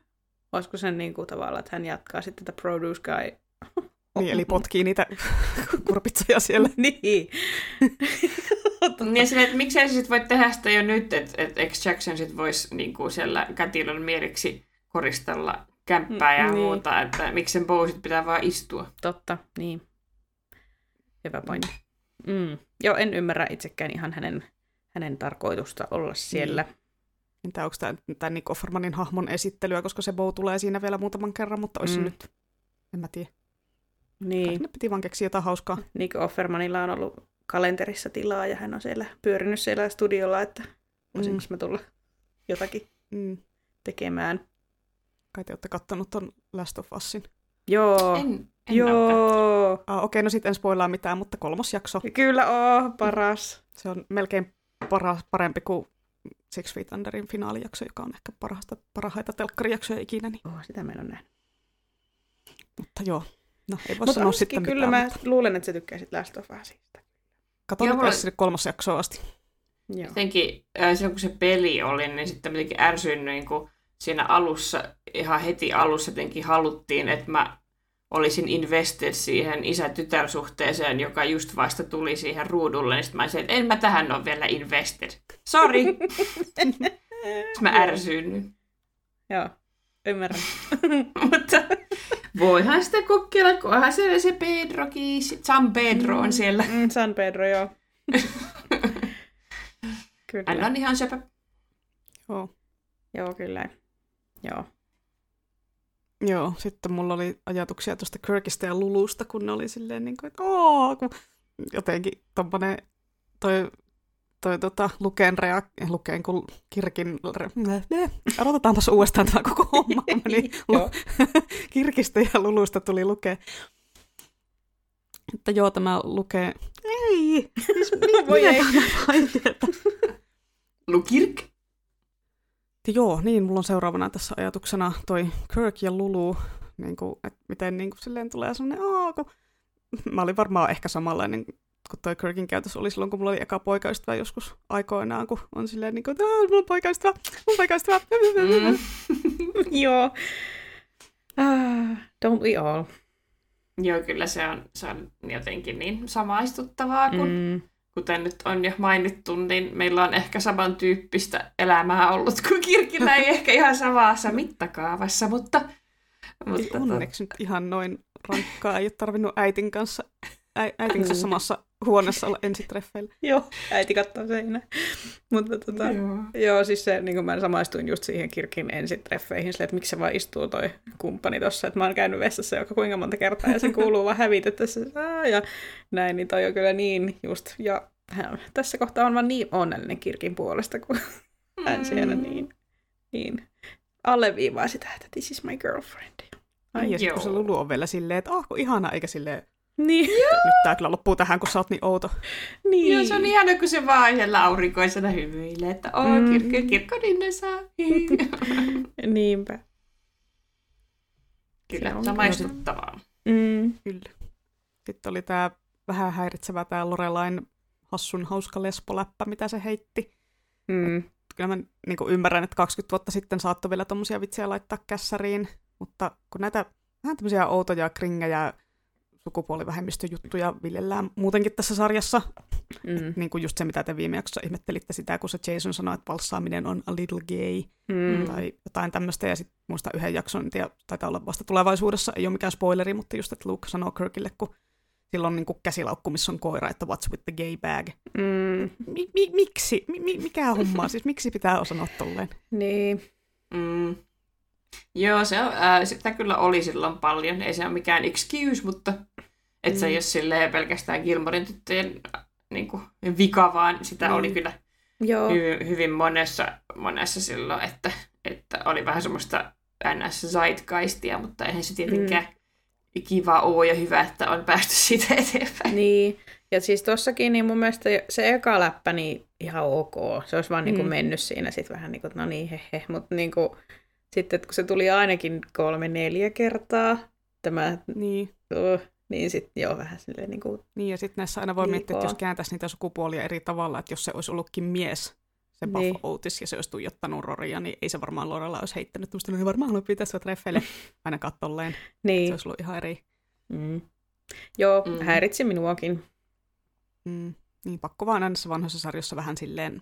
Speaker 2: Olisiko sen niin kuin, tavallaan, että hän jatkaa sitten tätä Produce Guy
Speaker 4: Niin, eli potkii niitä kurpitsoja siellä.
Speaker 2: niin.
Speaker 1: Niin silleen, että miksei se sit voi tehdä sitä jo nyt, että et, eikö Jackson sit voisi niinku siellä kätilön mieliksi koristella kämppää ja
Speaker 2: Mm, niin.
Speaker 1: muuta, että miksi sen bousit pitää vaan istua.
Speaker 2: Totta, niin. Hyvä pointti. Mm. Joo, en ymmärrä itsekään ihan hänen, hänen tarkoitusta olla siellä.
Speaker 4: En tiedä, onko tämä Nick Offermanin hahmon esittelyä, koska se Bow tulee siinä vielä muutaman kerran, mutta olisi
Speaker 2: mm.
Speaker 4: nyt, en mä tiedä.
Speaker 2: Niin.
Speaker 4: Ne piti vaan keksiä jotain hauskaa.
Speaker 2: Nick Offermanilla on ollut kalenterissa tilaa ja hän on siellä pyörinyt siellä studiolla, että voisinko mä tulla jotakin
Speaker 4: Mm.
Speaker 2: tekemään.
Speaker 4: Kai te olette kattonut ton Last of Usin.
Speaker 2: Joo,
Speaker 1: En, en
Speaker 2: joo.
Speaker 4: Ah, Okei, no sitten en spoilaa mitään, mutta kolmos jakso.
Speaker 2: Kyllä oo, paras.
Speaker 4: Se on melkein para, parempi kuin Six Feet Underin finaalijakso, joka on ehkä parhaista, parhaita telkkarijaksoja ikinä. Niin.
Speaker 2: Oh, sitä mä en ole nähnyt.
Speaker 4: Mutta joo, no ei voi
Speaker 2: Mutta
Speaker 4: sanoa sitten
Speaker 2: kyllä
Speaker 4: mitään.
Speaker 2: mä
Speaker 4: Mutta...
Speaker 2: luulen, että sä tykkäisit Last of Usista.
Speaker 4: Katon
Speaker 1: Joo,
Speaker 4: nyt
Speaker 1: mulla-
Speaker 4: sinne kolmas jaksoa asti.
Speaker 2: Joo.
Speaker 1: Jotenkin äh, silloin kun se peli oli, niin sitten jotenkin ärsyin niin kuin siinä alussa, ihan heti alussa jotenkin haluttiin, että mä olisin invested siihen isä-tytär-suhteeseen, joka just vasta tuli siihen ruudulle, niin sitten mä olisin, että en mä tähän ole vielä invested. Sorry. Mä ärsyin.
Speaker 2: Joo, ymmärrän.
Speaker 1: Mutta voihan sitä kokeilla, kunhan se, se Pedrokin, San Pedro on siellä.
Speaker 2: Mm, San Pedro, joo. kyllä.
Speaker 1: Hän on ihan sepä.
Speaker 4: Joo.
Speaker 2: Joo, kyllä. Joo.
Speaker 4: Joo, sitten mulla oli ajatuksia tuosta Kirkistä ja Lulusta, kun ne oli silleen niin kuin, että Oo, kun jotenkin tommonen toi, toi tota, Luken reak- Luken kun Kirkin, re- aloitetaanpas uudestaan tämä koko homma, meni
Speaker 2: Joo.
Speaker 4: Kirkistä ja Lulusta tuli Luke. Että joo, tämä Luke, ei, siis mi-
Speaker 2: Voi ei.
Speaker 1: Lukirk.
Speaker 4: Joo, niin, mulla on seuraavana tässä ajatuksena toi Kirk ja Lulu, niin kuin, että miten niin kuin, silleen tulee sellainen, Aa, kun... mä olin varmaan ehkä samanlainen kuin toi Kirkin käytös oli silloin, kun mulla oli eka poikaystävä joskus aikoinaan, kun on silleen niin kuin, että "Aa, mulla on poikaystävä, mulla on poikaystävä.
Speaker 1: Mm.
Speaker 2: Joo. Ah, don't we all?
Speaker 1: Joo, kyllä se on, se on jotenkin niin samaistuttavaa, kun
Speaker 2: Mm.
Speaker 1: kuten nyt on jo mainittu, niin meillä on ehkä samantyyppistä elämää ollut kuin Kirkillä, ei ehkä ihan samassa mittakaavassa, mutta... mutta
Speaker 4: Onneksi nyt ihan noin rankkaa, ei ole tarvinnut äitin kanssa, ä, äitin kanssa samassa huoneessa olla ensitreffeillä.
Speaker 2: Joo, äiti katsoo seinä. Mutta tota,
Speaker 1: Joo.
Speaker 2: joo, siis se, niin kuin mä samaistuin just siihen Kirkin ensitreffeihin, sille, että miksi se vaan istuu toi kumppani tossa, että mä oon käynyt vessassa joka kuinka monta kertaa, ja se kuuluu vaan hävitä tässä, Aa, ja näin, niin toi on kyllä niin just, ja hän, tässä kohtaa on vaan niin onnellinen Kirkin puolesta, kun hän siellä niin, niin alleviivaa sitä, että this is my girlfriend.
Speaker 4: Ai, ja sit, kun se. Lulu on vielä silleen, että ah, kun ihana, eikä silleen,
Speaker 2: Niin,
Speaker 4: nyt tää kyllä loppuu tähän, kun sä oot niin outo.
Speaker 2: niin.
Speaker 1: Joo, se on ihana, kun se vaan siellä aurinkoisena hymyilee, että oo,
Speaker 2: Mm.
Speaker 1: kirkko, kirkko saa.
Speaker 2: Niinpä.
Speaker 1: Kyllä,
Speaker 2: on
Speaker 1: samaistuttavaa.
Speaker 2: Mm.
Speaker 4: Kyllä. Sitten oli tämä vähän häiritsevä tämä Lorelain hassun hauska lesboläppä, mitä se heitti.
Speaker 2: Mm.
Speaker 4: Kyllä mä niin ymmärrän, että 20 vuotta sitten saattoi vielä tommosia vitsejä laittaa kässäriin, mutta kun näitä vähän tämmöisiä outoja kringejä sukupuolivähemmistöjuttuja viljellään muutenkin tässä sarjassa,
Speaker 2: Mm.
Speaker 4: niin kuin just se, mitä te viime jaksossa ihmettelitte sitä, kun se Jason sanoi, että valssaaminen on a little gay,
Speaker 2: Mm.
Speaker 4: tai jotain tämmöistä, ja sitten muista yhden jakson, en tiedä, taitaa olla vasta tulevaisuudessa, ei ole mikään spoileri, mutta just, että Luke sanoo Kirkille, kun silloin niin kuin käsilaukku, missä on koira, että what's with the gay bag.
Speaker 2: Mm.
Speaker 4: Mi- mi- miksi? Mi- mi- mikä homma? Siis miksi pitää sanoa tolleen?
Speaker 2: Niin.
Speaker 1: Mm. Joo, se on, ää, sitä kyllä oli silloin paljon. Ei se ole mikään excuse, mutta et se
Speaker 2: Mm.
Speaker 1: ei ole silleen pelkästään Gilmorin tyttöjen niin kuin, vika, vaan sitä
Speaker 2: Mm.
Speaker 1: oli kyllä
Speaker 2: Joo.
Speaker 1: hyvin, hyvin monessa, monessa silloin, että, että oli vähän semmoista ns. zeitgeistia, mutta eihän se tietenkään
Speaker 2: Mm.
Speaker 1: kiva ole ja hyvä, että on päästy siitä eteenpäin.
Speaker 2: Niin. Ja siis tossakin, niin mun mielestä se eka läppä, niin ihan ok. Se olisi vaan niinku
Speaker 4: Mm.
Speaker 2: mennyt siinä sitten vähän niin kuin, no niin, hehe. Mutta niinku, sitten kun se tuli ainakin kolme, neljä kertaa, tämä,
Speaker 4: Niin.
Speaker 2: uh, niin sitten joo, vähän silleen niin kuin,
Speaker 4: Niin, ja sitten näissä aina voi miettiä, että
Speaker 2: Liikaa.
Speaker 4: jos kääntäisi niitä sukupuolia eri tavalla, että jos se olisi ollutkin mies, se Buff
Speaker 2: Niin.
Speaker 4: Otis, ja se olisi tuijottanut Roria, niin ei se varmaan Lorella olisi heittänyt tämmöistä, niin varmaan haluan pitää sitä treffeille ainakaan tolleen. Se
Speaker 2: niin.
Speaker 4: olisi ollut ihan eri.
Speaker 2: Mm. Joo,
Speaker 1: Mm.
Speaker 2: häiritsi minuakin.
Speaker 4: Mm. Niin, pakko vaan näissä vanhoissa sarjoissa vähän silleen,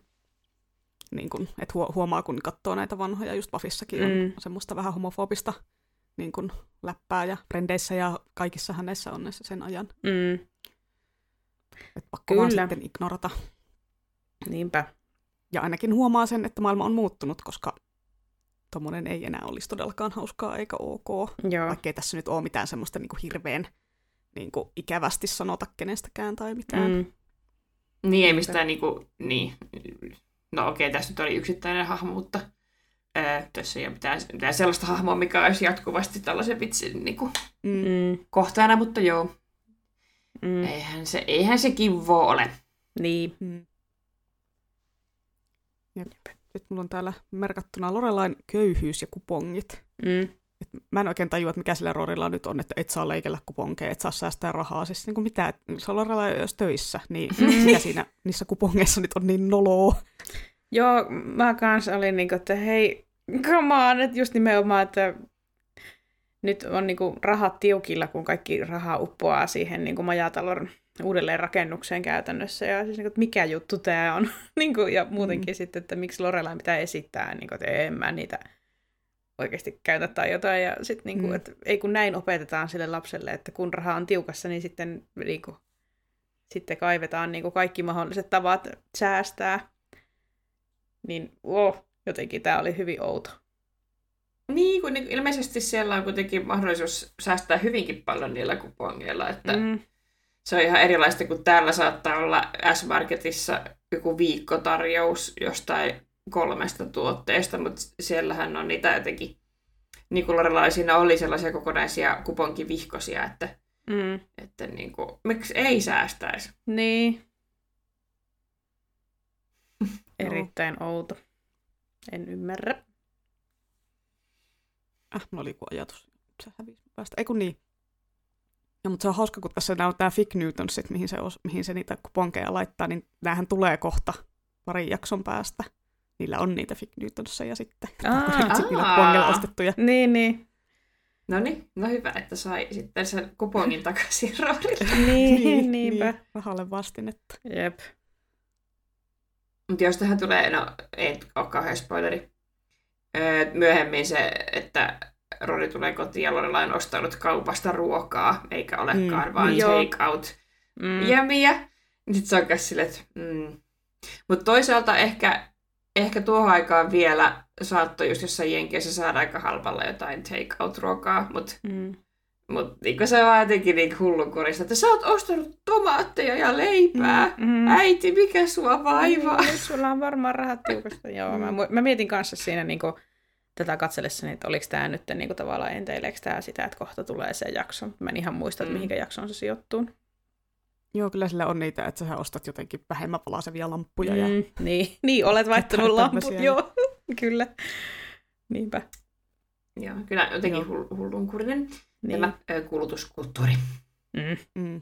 Speaker 4: niin kun, että huo- huomaa, kun katsoo näitä vanhoja, just Buffissakin on
Speaker 2: Mm.
Speaker 4: semmoista vähän homofobista niin kun, läppää, ja Brendeissä ja kaikissa hänessä on näissä sen ajan.
Speaker 2: Mm.
Speaker 4: Että pakko vaan
Speaker 2: Kyllä.
Speaker 4: sitten ignorata.
Speaker 2: Niinpä.
Speaker 4: Ja ainakin huomaa sen, että maailma on muuttunut, koska tommonen ei enää olisi todellakaan hauskaa eikä ok.
Speaker 2: Joo.
Speaker 4: Vaikkei tässä nyt ole mitään semmoista niin kuin hirveän niin kuin ikävästi sanota kenestäkään tai mitään. Mm.
Speaker 1: Niin, ei mistään niinku, niin. No okei, tässä nyt oli yksittäinen hahmo, mutta ää, tässä ei ole mitään, mitään sellaista hahmoa, mikä olisi jatkuvasti tällaisen vitsin niinku,
Speaker 4: Mm.
Speaker 2: Mm.
Speaker 1: kohteena, mutta joo,
Speaker 2: Mm.
Speaker 1: eihän se, eihän se kivo ole.
Speaker 2: Niin.
Speaker 4: Mm. Jep. Sitten mulla on täällä merkattuna Lorelain köyhyys ja kupongit.
Speaker 2: Mm.
Speaker 4: Et mä en oikein tajua, että mikä sillä Rorilla nyt on, että et saa leikellä kuponkeja, et saa säästää rahaa. Siis niin kuin mitä, on Lorella jos töissä, niin mikä siinä niissä kupongeissa nyt on niin noloa?
Speaker 2: Joo, mä kanssa olin niinku, että hei, come on, että just nimenomaan, että nyt on niinku rahat tiukilla, kun kaikki raha uppoaa siihen niinku majatalon uudelleenrakennukseen käytännössä. Ja siis, niinku, että mikä juttu tämä on. niinku, ja muutenkin mm. sitten, että miksi Lorelain pitää esittää, niinku, että en mä niitä oikeasti käytä tai jotain. Ja sitten niinku, mm. että ei kun näin opetetaan sille lapselle, että kun raha on tiukassa, niin sitten, niinku, sitten kaivetaan niinku kaikki mahdolliset tavat säästää. Niin oh, jotenkin tämä oli hyvin outo.
Speaker 1: Niin, kun ilmeisesti siellä on kuitenkin mahdollisuus säästää hyvinkin paljon niillä kupongeilla, että mm. se on ihan erilaista kuin täällä saattaa olla S-Marketissa joku viikkotarjous jostain kolmesta tuotteesta, mutta siellähän on niitä jotenkin, niin kuin Lorelaisina oli sellaisia kokonaisia kuponkivihkosia, että, mm. että niin kuin, miksi ei säästäisi?
Speaker 2: Niin. Erittäin outo. En ymmärrä.
Speaker 4: Äh, mulla oli joku ajatus. Se hävisi päästä. Ei kun niin. No, mutta se on hauska, kun tässä on tämä Fig Newtonsit, mihin se, mihin se niitä kuponkeja laittaa, niin näähän tulee kohta parin jakson päästä. Niillä on niitä Fig Newtonsia sitten. Aa, sitten niillä ostettuja.
Speaker 2: Niin, niin.
Speaker 1: No niin, no hyvä, että sai sitten sen kupongin takaisin
Speaker 2: roolille. niin, niin, niinpä. Niin,
Speaker 4: rahalle vastinetta.
Speaker 2: Jep.
Speaker 1: Mutta jos tähän tulee, no ei ole kauhean spoileri, myöhemmin se, että Rory tulee kotiin ja Lorelai on ostanut kaupasta ruokaa, eikä olekaan mm. vaan take out mm. jämiä. Niin sitten se on myös silleen, että mm. Mutta toisaalta ehkä, ehkä tuohon aikaan vielä saattoi just jossain Jenkeissä saada aika halvalla jotain take out ruokaa, mutta mm. Mut niinku se on jotenkin niin hullunkurista, että sä oot ostanut tomaatteja ja leipää. Mm, mm. Äiti, mikä sua vaivaa?
Speaker 2: Niin, sulla on varmaan rahat tiukasta. Joo, mä, mä mietin kanssa siinä niinku, tätä katsellessani, että oliko tämä nyt niinku, tavallaan enteileekö tämä sitä, että kohta tulee se jakso. Mä en ihan muista, että mm. mihinkä jaksoon se sijoittuu.
Speaker 4: Joo, kyllä sillä on niitä, että sä ostat jotenkin vähemmän palasevia lamppuja. Mm, ja...
Speaker 2: niin, niin, olet vaihtanut lamput, joo, kyllä. Niinpä.
Speaker 1: Joo, kyllä jotenkin Joo. hullunkurinen niin. tämä ö, kulutuskulttuuri.
Speaker 4: Mm. Mm.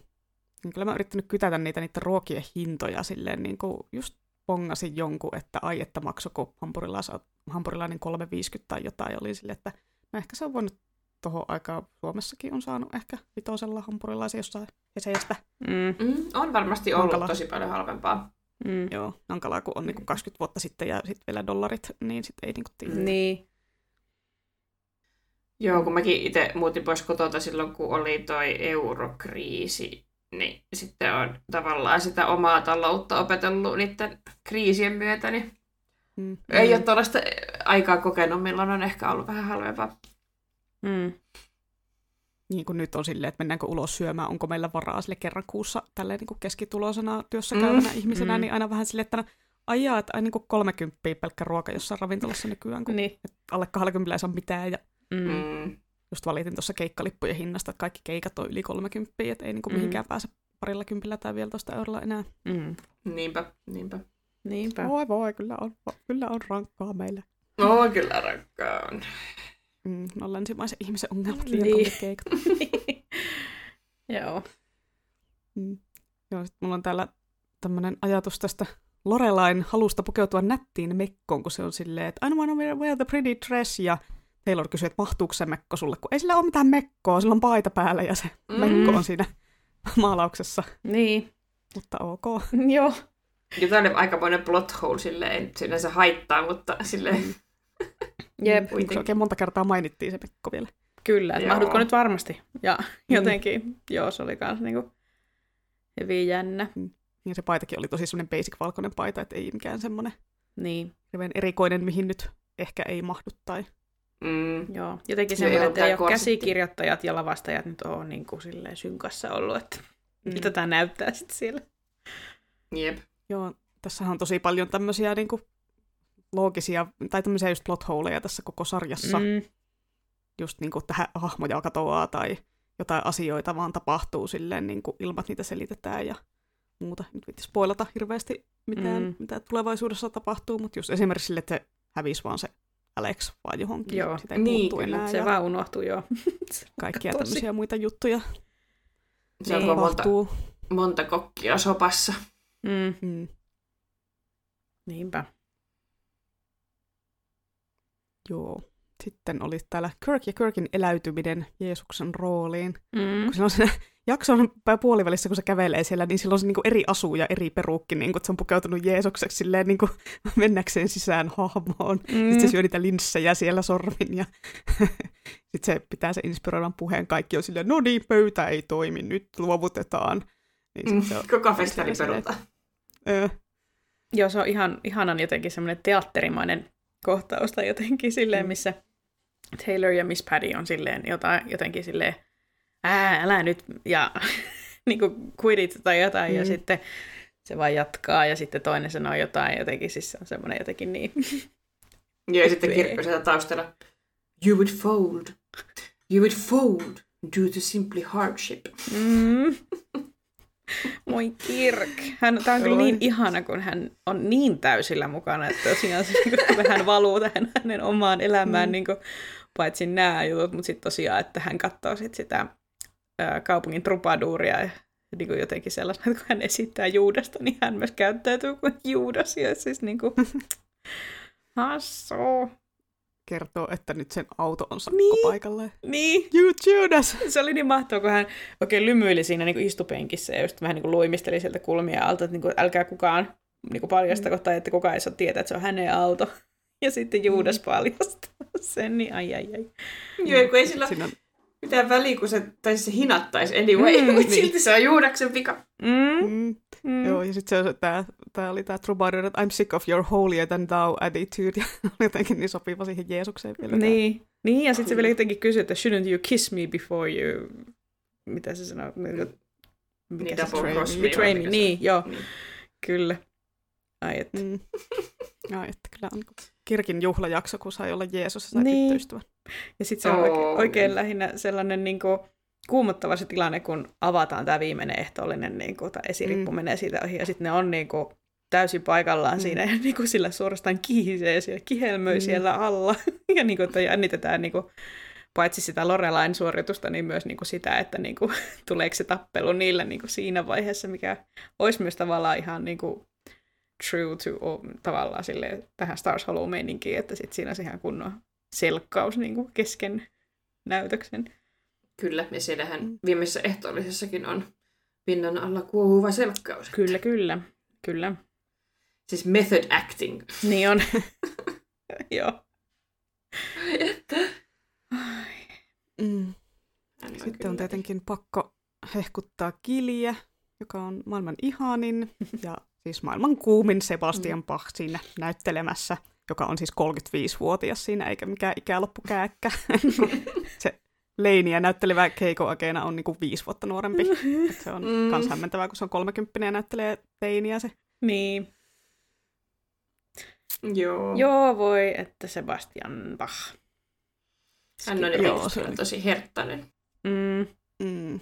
Speaker 4: Niin kyllä mä oon yrittänyt kytätä niitä, niitä ruokien hintoja silleen, niin kuin just pongasin jonkun, että ai, että maksoko hampurilainen 3,50 tai jotain, oli sille, että no ehkä se on voinut tuohon aikaan Suomessakin on saanut ehkä vitosella hampurilaisia jossain eseistä.
Speaker 1: Mm. Mm, on varmasti ollut Hankala. tosi paljon halvempaa.
Speaker 4: Mm. Joo, hankalaa kun on niin 20 vuotta sitten ja sitten vielä dollarit, niin sitten ei niin kuin tiedä.
Speaker 2: Niin.
Speaker 1: Joo, kun mäkin itse muutin pois kotota silloin, kun oli toi eurokriisi, niin sitten on tavallaan sitä omaa taloutta opetellut niiden kriisien myötä, niin mm. ei ole tuollaista aikaa kokenut, milloin on ehkä ollut vähän halvempaa.
Speaker 2: Mm.
Speaker 4: Niin kuin nyt on silleen, että mennäänkö ulos syömään, onko meillä varaa sille kerran kuussa tälleen niin kuin keskituloisena työssä käyvänä mm. ihmisenä, mm. niin aina vähän silleen, että no, ajaa, että aina niin 30 pelkkä ruoka jossain ravintolassa nykyään, kun niin. alle 20 ei saa mitään ja Mm. mm. Just valitin tuossa keikkalippujen hinnasta, että kaikki keikat on yli 30, että ei niinku mm. mihinkään pääse parilla kympillä tai vielä toista eurolla enää.
Speaker 1: Mm. Niinpä, niinpä.
Speaker 2: Niinpä.
Speaker 4: Voi voi, kyllä on, kyllä on rankkaa meillä.
Speaker 1: No, kyllä rankkaa on.
Speaker 4: Mm, no länsimaisen ihmisen ongelmat liian niin. keikat.
Speaker 2: Joo.
Speaker 4: Mm. Joo, sit mulla on täällä tämmöinen ajatus tästä Lorelain halusta pukeutua nättiin mekkoon, kun se on silleen, että I wanna wear, wear the pretty dress, ja Taylor kysyi, että mahtuuko se mekko sulle, kun ei sillä ole mitään mekkoa, sillä on paita päällä ja se mm. mekko on siinä maalauksessa.
Speaker 2: Niin.
Speaker 4: Mutta ok.
Speaker 2: Joo.
Speaker 1: Ja tämä on aikamoinen plot hole, silleen, sinänsä haittaa, mutta silleen... Mm.
Speaker 2: Jep.
Speaker 4: Se oikein monta kertaa mainittiin se mekko vielä.
Speaker 2: Kyllä, että mahdutko nyt varmasti. Ja mm. jotenkin, mm. joo, se oli kans niinku hyvin jännä. Mm.
Speaker 4: Ja se paitakin oli tosi semmoinen basic valkoinen paita, että ei mikään semmoinen
Speaker 2: niin.
Speaker 4: erikoinen, mihin nyt ehkä ei mahdu tai
Speaker 2: Mm. Joo, jotenkin semmoinen, että ei ole käsikirjoittajat ja lavastajat nyt ole niin kuin silleen synkassa ollut, että mm. miltä tämä näyttää sitten siellä.
Speaker 1: Jep.
Speaker 4: Joo, tässä on tosi paljon tämmöisiä niin kuin loogisia, tai tämmöisiä just plot holeja tässä koko sarjassa. Mm. Just niin kuin tähän hahmoja katoaa tai jotain asioita vaan tapahtuu silleen niin kuin ilman, että niitä selitetään ja muuta. Nyt viitti spoilata hirveästi mitään, mm. mitä tulevaisuudessa tapahtuu, mutta just esimerkiksi sille, että hävisi vaan se Alex vaan johonkin.
Speaker 2: Joo, Sitä ei niin, enää. Se ja vaan unohtui jo.
Speaker 4: Kaikkia Tosi. tämmöisiä muita juttuja.
Speaker 1: Se on monta, monta kokkia sopassa.
Speaker 2: Mm. Mm. Niinpä.
Speaker 4: Joo. Sitten oli täällä Kirk ja Kirkin eläytyminen Jeesuksen rooliin.
Speaker 2: Mm.
Speaker 4: Kun silloin siinä jakson puolivälissä, kun se kävelee siellä, niin silloin se niin eri asu ja eri perukki, niin kuin, että se on pukeutunut Jeesukseksi silleen niin kuin, mennäkseen sisään hahmoon. Mm. Sitten se syö niitä linssejä siellä sormin ja sitten se pitää se inspiroivan puheen. Kaikki on silleen, no niin, pöytä ei toimi, nyt luovutetaan. Niin sit se on,
Speaker 1: Koko festari perutaan.
Speaker 4: Öö,
Speaker 2: Joo, se on ihan, ihanan jotenkin semmoinen teatterimainen kohtaus tai jotenkin silleen,
Speaker 4: Mm.
Speaker 2: missä Taylor ja Miss Paddy on silleen jotain, jotenkin silleen, ää, älä nyt, ja niin kuin quit it tai jotain, mm. ja sitten se vaan jatkaa, ja sitten toinen sanoo jotain, jotenkin siis se on semmoinen jotenkin niin.
Speaker 1: Joo, ja sitten kirkko sieltä taustalla. You would fold. You would fold due to simply hardship.
Speaker 2: Mm. Moi Kirk. Hän, tämä on kyllä niin ihana, kun hän on niin täysillä mukana, että tosiaan se niin vähän valuu tähän hänen omaan elämään,
Speaker 4: mm.
Speaker 2: niin kuin, paitsi nämä jutut, mutta sitten tosiaan, että hän katsoo sit sitä ää, kaupungin trupaduuria ja niin kuin jotenkin sellaisena, että kun hän esittää Juudasta, niin hän myös käyttäytyy kuin Juudas. Ja siis niin kuin, hassu.
Speaker 4: Kertoo, että nyt sen auto on sakko
Speaker 2: Niin.
Speaker 4: paikalle.
Speaker 2: Niin,
Speaker 4: You Judas!
Speaker 2: se oli niin mahtavaa, kun hän oikein lymyili siinä niin kuin istupenkissä ja just vähän niin kuin luimisteli sieltä kulmia alta, että niin kuin, älkää kukaan niin kuin paljastako tai että kukaan ei saa tietää, että se on hänen auto. Ja sitten Juudas paljastaa sen, niin ai ai ai.
Speaker 1: Joo, kun ei sillä
Speaker 4: Siinä on,
Speaker 1: mitään väliä, kun se, tai se hinattaisi anyway,
Speaker 2: Mm,
Speaker 1: mm, mutta
Speaker 2: niin.
Speaker 1: silti se on Juudaksen vika.
Speaker 2: Mm,
Speaker 4: mm,
Speaker 2: mm.
Speaker 4: Joo, ja sitten se, tää, tää oli tämä Troubadour, että I'm sick of your holier than thou attitude, ja oli jotenkin niin sopiva siihen Jeesukseen vielä. tää.
Speaker 2: Niin. niin, ja sitten se vielä jotenkin kysyi, että shouldn't you kiss me before you... Mitä se sanoo? Mikä
Speaker 1: Niin,
Speaker 2: se
Speaker 1: double
Speaker 2: sanoo?
Speaker 1: cross me.
Speaker 2: Betray me, niin,
Speaker 1: on.
Speaker 2: joo,
Speaker 1: Niin.
Speaker 2: kyllä. Ai että.
Speaker 4: Mm. Ai, että kyllä on kirkin juhlajakso, kun sai olla Jeesus ja sai
Speaker 2: Niin.
Speaker 4: tyttöystävän.
Speaker 2: Ja sitten se on
Speaker 1: Oo,
Speaker 2: oikein, oikein
Speaker 1: niin.
Speaker 2: lähinnä sellainen niin kuin, kuumottava se tilanne, kun avataan tämä viimeinen ehtoollinen, niin kuin, tai esirippu
Speaker 4: Mm.
Speaker 2: menee siitä ohi, ja sitten ne on niin kuin, täysin paikallaan
Speaker 4: Mm.
Speaker 2: siinä, ja niin kuin, sillä suorastaan kihisee siellä, kihelmöi
Speaker 4: Mm.
Speaker 2: siellä alla, ja niin kuin, että jännitetään niin kuin, paitsi sitä Lorelain suoritusta, niin myös niin kuin sitä, että niin kuin, tuleeko se tappelu niillä niin kuin siinä vaiheessa, mikä olisi myös tavallaan ihan niin kuin, true to tavallaan sille, tähän Stars Hollow-meininkiin, että sit siinä olisi ihan kunnon selkkaus niin kuin kesken näytöksen.
Speaker 1: Kyllä, ja siellähän
Speaker 4: Mm.
Speaker 1: viimeisessä ehtoollisessakin on pinnan alla kuohuva selkkaus.
Speaker 2: Kyllä, kyllä. Kyllä.
Speaker 1: Siis method acting.
Speaker 2: Niin on. Joo.
Speaker 4: Mm.
Speaker 1: Aivan
Speaker 4: Sitten
Speaker 1: kyllä.
Speaker 4: on tietenkin pakko hehkuttaa Kiliä, joka on maailman ihanin ja siis maailman kuumin Sebastian Bach siinä näyttelemässä, joka on siis 35-vuotias siinä, eikä mikään ikäloppukääkkä. se Leiniä näyttelevä Keiko Agena on niinku viisi vuotta nuorempi. Et se on
Speaker 1: Mm.
Speaker 4: mm. kans hämmentävää, kun se on 30 ja näyttelee teiniä se.
Speaker 2: Niin.
Speaker 1: Joo.
Speaker 2: Joo, voi, että Sebastian Bach.
Speaker 1: Hän on
Speaker 4: Joo, se oli-
Speaker 1: tosi herttainen.
Speaker 2: Mm.
Speaker 4: Mm.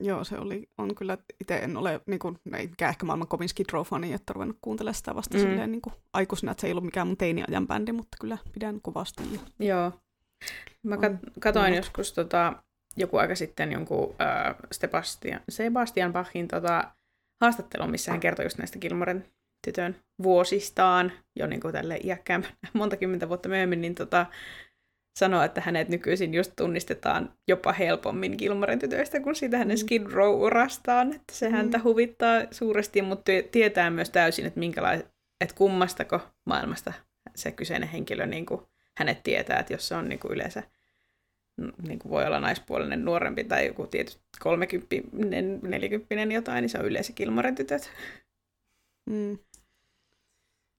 Speaker 4: Joo, se oli, on kyllä, itse en ole, niin kuin, ei mikään ehkä maailman kovin Skid Row-fani, että ruvennut kuuntelemaan sitä vasta
Speaker 2: Mm.
Speaker 4: mm. silleen niin kuin aikuisena, että se ei ollut mikään mun teiniajan bändi, mutta kyllä pidän kovasti.
Speaker 2: Joo. Mä kat- katoin joskus tota, joku aika sitten jonkun äh, Sebastian, Sebastian Bachin tota, haastattelun, missä hän kertoi just näistä Gilmoren tytön vuosistaan jo niin kuin tälle iäkkäämpänä monta kymmentä vuotta myöhemmin, niin tota, sanoi, että hänet nykyisin just tunnistetaan jopa helpommin Gilmoren tytöistä kuin siitä hänen
Speaker 4: Mm.
Speaker 2: Skid Row-urastaan, että se
Speaker 4: Mm.
Speaker 2: häntä huvittaa suuresti, mutta tie- tietää myös täysin, että, minkälai- että kummastako maailmasta se kyseinen henkilö niin kuin hänet tietää, että jos se on niin kuin yleensä niin kuin voi olla naispuolinen nuorempi tai joku tietysti kolmekymppinen, nelikymppinen jotain, niin se on yleensä Gilmoren tytöt.
Speaker 4: mm,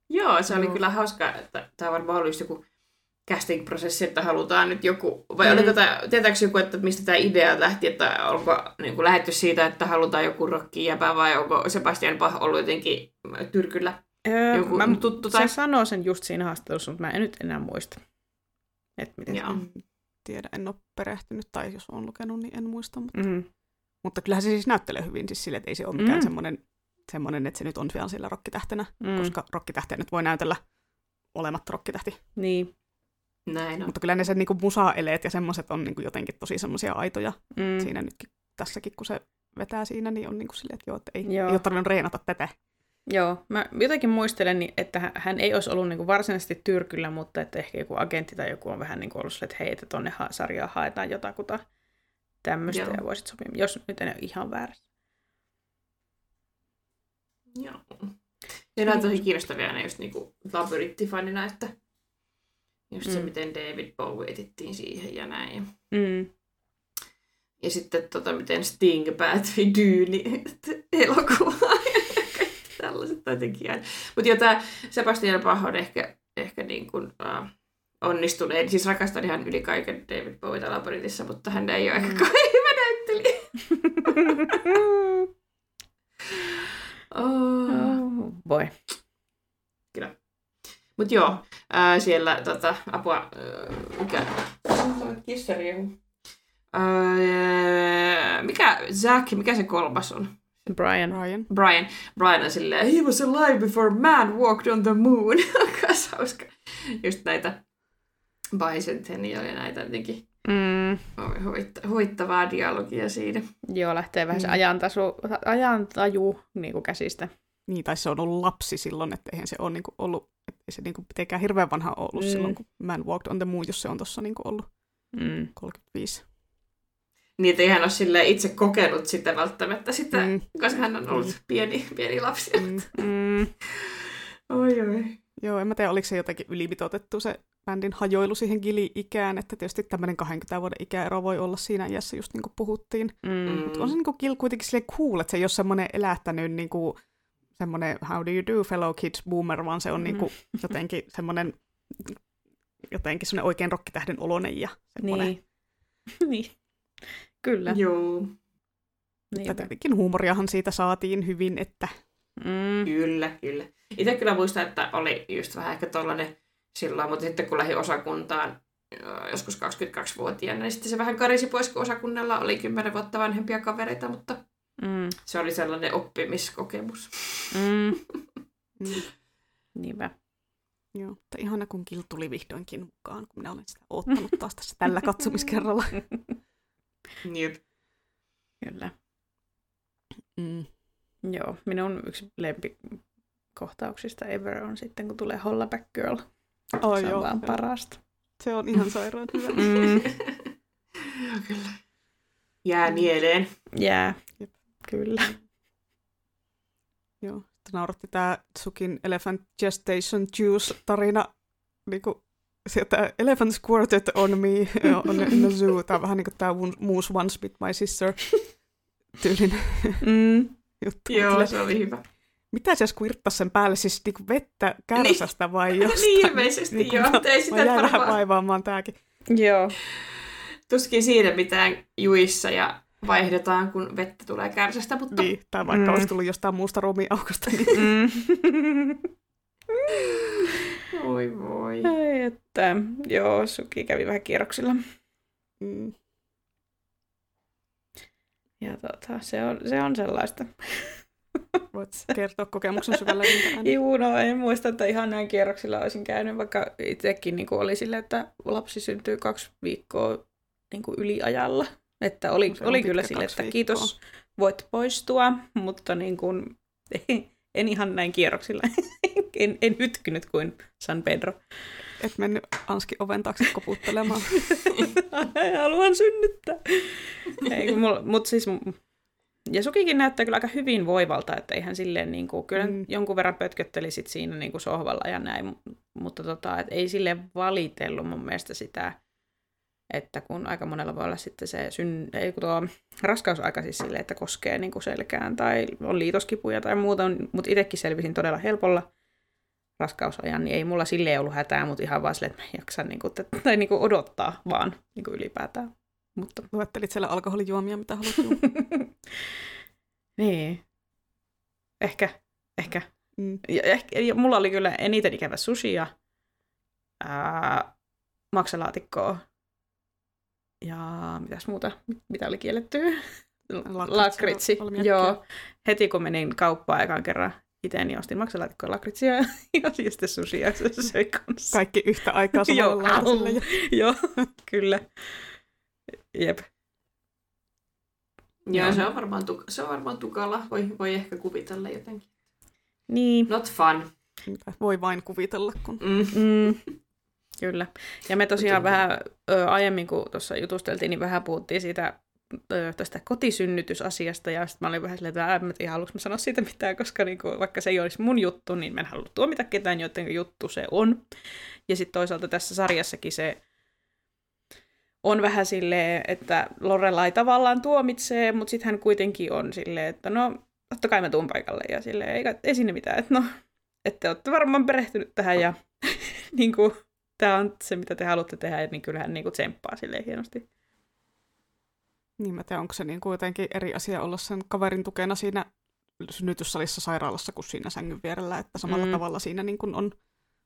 Speaker 1: Joo, se oli
Speaker 4: Joo.
Speaker 1: kyllä hauska, että tämä varmaan oli joku casting-prosessi, että halutaan nyt joku, vai
Speaker 2: Mm.
Speaker 1: mm. oliko tämä, tietääkö joku, että mistä tämä idea lähti, että onko niin kuin lähetty siitä, että halutaan joku rokki jäpä vai onko Sebastian Bach ollut jotenkin tyrkyllä
Speaker 2: Öö,
Speaker 1: joku
Speaker 2: mä,
Speaker 1: tuttu
Speaker 2: se
Speaker 1: tai...
Speaker 2: sanoo sen just siinä haastattelussa, mutta mä en nyt enää muista. Et miten
Speaker 1: Joo.
Speaker 4: en tiedä, en ole perehtynyt, tai jos on lukenut, niin en muista. Mutta,
Speaker 2: Mm-hmm.
Speaker 4: mutta kyllähän se siis näyttelee hyvin, siis sille, että ei se ole mikään
Speaker 2: Mm.
Speaker 4: mm. semmoinen, semmoinen, että se nyt on vielä siellä rokkitähtenä,
Speaker 2: Mm.
Speaker 4: mm. koska rokkitähtiä nyt voi näytellä olematta rokkitähti.
Speaker 2: Niin.
Speaker 1: Näin on.
Speaker 4: Mutta kyllä ne sen niinku musa-eleet ja semmoiset on niinku jotenkin tosi semmoisia aitoja
Speaker 2: Mm.
Speaker 4: siinä nytkin, tässäkin kun se vetää siinä, niin on niinku silleen, että joo, että ei,
Speaker 2: Joo.
Speaker 4: ei ole tarvinnut reenata tätä.
Speaker 2: Joo, mä jotenkin muistelen, niin, että hän- ei olisi ollut niin varsinaisesti tyrkyllä, mutta että ehkä joku agentti tai joku on vähän niin ollut sille, että hei, että tonne ha- sarjaan haetaan jotakuta tämmöistä
Speaker 1: Joo.
Speaker 2: ja voisit sopia, jos nyt en ole ihan väärässä.
Speaker 1: Joo. Ja nämä on tosi kiinnostavia ne just niinku labyrinttifanina, että just se,
Speaker 2: Mm.
Speaker 1: miten David Bowie etittiin siihen ja näin.
Speaker 2: Mm.
Speaker 1: Ja sitten tota, miten Sting päätyi Dyyni elokuvaan tällaiset jotenkin. Mutta jo tämä Sebastian Bach on ehkä, ehkä niin kuin, uh, onnistunein. Siis rakastan ihan yli kaiken David Bowieta labyrintissa, mutta hän ei ole ehkä
Speaker 2: Mm.
Speaker 1: hyvä näyttelijä. Oh.
Speaker 2: oh, voi.
Speaker 1: Mutta joo, ää, siellä tota, apua, ää, mikä, kissari ää, mikä, Zack, mikä se kolmas on?
Speaker 2: Brian.
Speaker 4: Ryan.
Speaker 1: Brian. Brian on silleen, he was alive before man walked on the moon. Kas hauska. Just näitä bicentennial ja näitä jotenkin
Speaker 2: Mm.
Speaker 1: huvitt- huvittavaa dialogia siinä.
Speaker 2: Joo, lähtee vähän se
Speaker 4: Mm.
Speaker 2: ajantasu, ajantaju niin kuin käsistä.
Speaker 4: Niin, tai se on ollut lapsi silloin, että eihän se ole niinku ollut, että ei se niinku mitenkään hirveän vanha ollut
Speaker 2: Mm.
Speaker 4: mm. silloin, kun Man Walked on the Moon, jos se on tuossa niinku ollut
Speaker 2: Mm.
Speaker 4: 35.
Speaker 1: Niin, että ei hän ole silleen itse kokenut sitä välttämättä sitä, mm.
Speaker 4: Mm.
Speaker 1: koska hän on ollut
Speaker 4: Mm.
Speaker 1: pieni, pieni lapsi.
Speaker 4: Mm.
Speaker 2: Mm.
Speaker 1: Oi, oi.
Speaker 4: Joo, en mä tiedä, oliko se jotenkin ylimitoitettu se bändin hajoilu siihen gili-ikään, että tietysti tämmöinen 20 vuoden ikäero voi olla siinä iässä, just niin kuin puhuttiin.
Speaker 2: Mm.
Speaker 4: Mutta on se niinku Gil kuitenkin sille cool, että se ei ole semmoinen elähtänyt niinku, semmoinen how do you do fellow kids boomer, vaan se on niinku jotenkin semmoinen jotenkin semmoinen oikein rokkitähden oloinen ja semmoinen.
Speaker 2: Niin. niin. Kyllä.
Speaker 1: Joo.
Speaker 2: Niin.
Speaker 4: Tätä tietenkin huumoriahan siitä saatiin hyvin, että
Speaker 2: Mm.
Speaker 1: Kyllä, kyllä. Itse kyllä muistan, että oli just vähän ehkä tollanen silloin, mutta sitten kun lähdin osakuntaan ö, joskus 22-vuotiaana, niin sitten se vähän karisi pois, kun osakunnalla oli 10 vuotta vanhempia kavereita, mutta
Speaker 2: Mm.
Speaker 1: se oli sellainen oppimiskokemus.
Speaker 2: Mm.
Speaker 4: mm,
Speaker 2: Niinpä.
Speaker 4: joo, mutta ihana kun Gil tuli vihdoinkin mukaan, kun minä olen sitä oottanut taas tässä tällä katsomiskerralla.
Speaker 1: Jep.
Speaker 2: Kyllä.
Speaker 4: Mm.
Speaker 2: Joo, minun yksi lempikohtauksista ever on sitten, kun tulee Hollaback Girl.
Speaker 4: Oh,
Speaker 2: se on
Speaker 4: joo,
Speaker 2: vaan
Speaker 4: joo.
Speaker 2: parasta.
Speaker 4: Se on ihan sairaan hyvä.
Speaker 2: Mm.
Speaker 1: kyllä. Jää mieleen.
Speaker 2: Jää.
Speaker 4: Jep.
Speaker 2: Kyllä.
Speaker 4: Joo, nauratti tämä Tsukin Elephant Gestation Juice-tarina, niinku, sieltä Elephant squirted on me on in the zoo. Tämä on vähän niin kuin tämä Moose Once Bit My Sister tyylinen
Speaker 2: Mm.
Speaker 4: juttu.
Speaker 1: Joo,
Speaker 4: Kyllä,
Speaker 1: se oli hyvä.
Speaker 4: Mitä se squirttasi sen päälle? Siis niinku vettä kärsästä vai jostain?
Speaker 1: Niin ilmeisesti
Speaker 4: Niinku,
Speaker 1: joo, mutta ei sitä
Speaker 4: jäin vähän
Speaker 1: varmaan.
Speaker 4: vaivaamaan tääkin.
Speaker 2: Joo.
Speaker 1: Tuskin siinä mitään juissa ja vaihdetaan, kun vettä tulee kärsästä, mutta
Speaker 4: Niin, tai vaikka
Speaker 2: Mm.
Speaker 4: olisi tullut jostain muusta ruumiaukosta. Niin.
Speaker 2: Mm.
Speaker 1: Oi voi.
Speaker 2: Ai että, joo, Suki kävi vähän kierroksilla.
Speaker 4: Mm.
Speaker 2: Ja tota, se, on, se on sellaista.
Speaker 4: Voit kertoa kokemuksen syvällä rintaan.
Speaker 2: Juu, no en muista, että ihan näin kierroksilla olisin käynyt, vaikka itsekin niin oli silleen, että lapsi syntyy kaksi viikkoa niin kuin yliajalla. Että oli, oli kyllä
Speaker 4: kaksi
Speaker 2: että
Speaker 4: viikkoa.
Speaker 2: kiitos, voit poistua, mutta niin kuin, en ihan näin kierroksilla. en, en hytkynyt kuin San Pedro.
Speaker 4: Et mennyt Anski oven taakse koputtelemaan.
Speaker 2: Haluan synnyttää. Ei, mutta siis, ja Sukikin näyttää kyllä aika hyvin voivalta, että eihän silleen, niin kuin, kyllä
Speaker 4: Mm.
Speaker 2: jonkun verran pötkötteli sit siinä niin kuin sohvalla ja näin, mu- mutta tota, et ei sille valitellut mun mielestä sitä, että kun aika monella voi olla sitten se syn, ei, kun tuo raskausaika siis silleen, että koskee niin kuin selkään tai on liitoskipuja tai muuta, mutta itsekin selvisin todella helpolla raskausajan, niin ei mulla silleen ollut hätää, mutta ihan vaan silleen, että mä en jaksa niin kuin, tai niin kuin odottaa vaan niin kuin ylipäätään. Mutta
Speaker 4: Luettelit siellä alkoholijuomia, mitä haluat juoda.
Speaker 2: niin. Ehkä, ehkä.
Speaker 4: Mm.
Speaker 2: Ja, ehkä ja mulla oli kyllä eniten ikävä sushi ja ää, maksalaatikkoa. Ja mitäs muuta, mitä oli kiellettyä?
Speaker 4: Lakritsi
Speaker 2: joo. Heti kun menin kauppaan ekan kerran itse, niin ostin maksalaatikkoa lakritsia ja, ja sitten sushia se söi kanssa.
Speaker 4: Kaikki yhtä aikaa
Speaker 2: Joo,
Speaker 4: samalla
Speaker 2: au.
Speaker 4: Ja...
Speaker 2: Joo, kyllä. Jep.
Speaker 1: Joo,
Speaker 2: Joo.
Speaker 1: se on varmaan, tuk- se on varmaan tukala. Voi, voi ehkä kuvitella jotenkin.
Speaker 2: Niin.
Speaker 1: Not fun.
Speaker 4: Mitä voi vain kuvitella, kun...
Speaker 1: Mm.
Speaker 2: Mm, kyllä. Ja me tosiaan vähän ö, aiemmin, kun tuossa jutusteltiin, niin vähän puhuttiin siitä ö, tästä kotisynnytysasiasta, ja sitten mä olin vähän silleen, että en tiedä, haluanko mä sanoa siitä mitään, koska niinku, vaikka se ei olisi mun juttu, niin mä en halua tuomita ketään, joten juttu se on. Ja sitten toisaalta tässä sarjassakin se on vähän silleen, että Lorelai tavallaan tuomitsee, mutta sitten hän kuitenkin on silleen, että no, totta kai mä tuun paikalle, ja silleen, ei, ei sinne mitään, että no, että olette varmaan perehtynyt tähän, ja niin kuin, tämä on se, mitä te haluatte tehdä, niin kyllähän niin kuin tsemppaa silleen hienosti.
Speaker 4: Niin mä tiedän, onko se niin kuin jotenkin eri asia olla sen kaverin tukena siinä synnytyssalissa sairaalassa kuin siinä sängyn vierellä, että samalla
Speaker 2: Mm.
Speaker 4: tavalla siinä niin kuin on,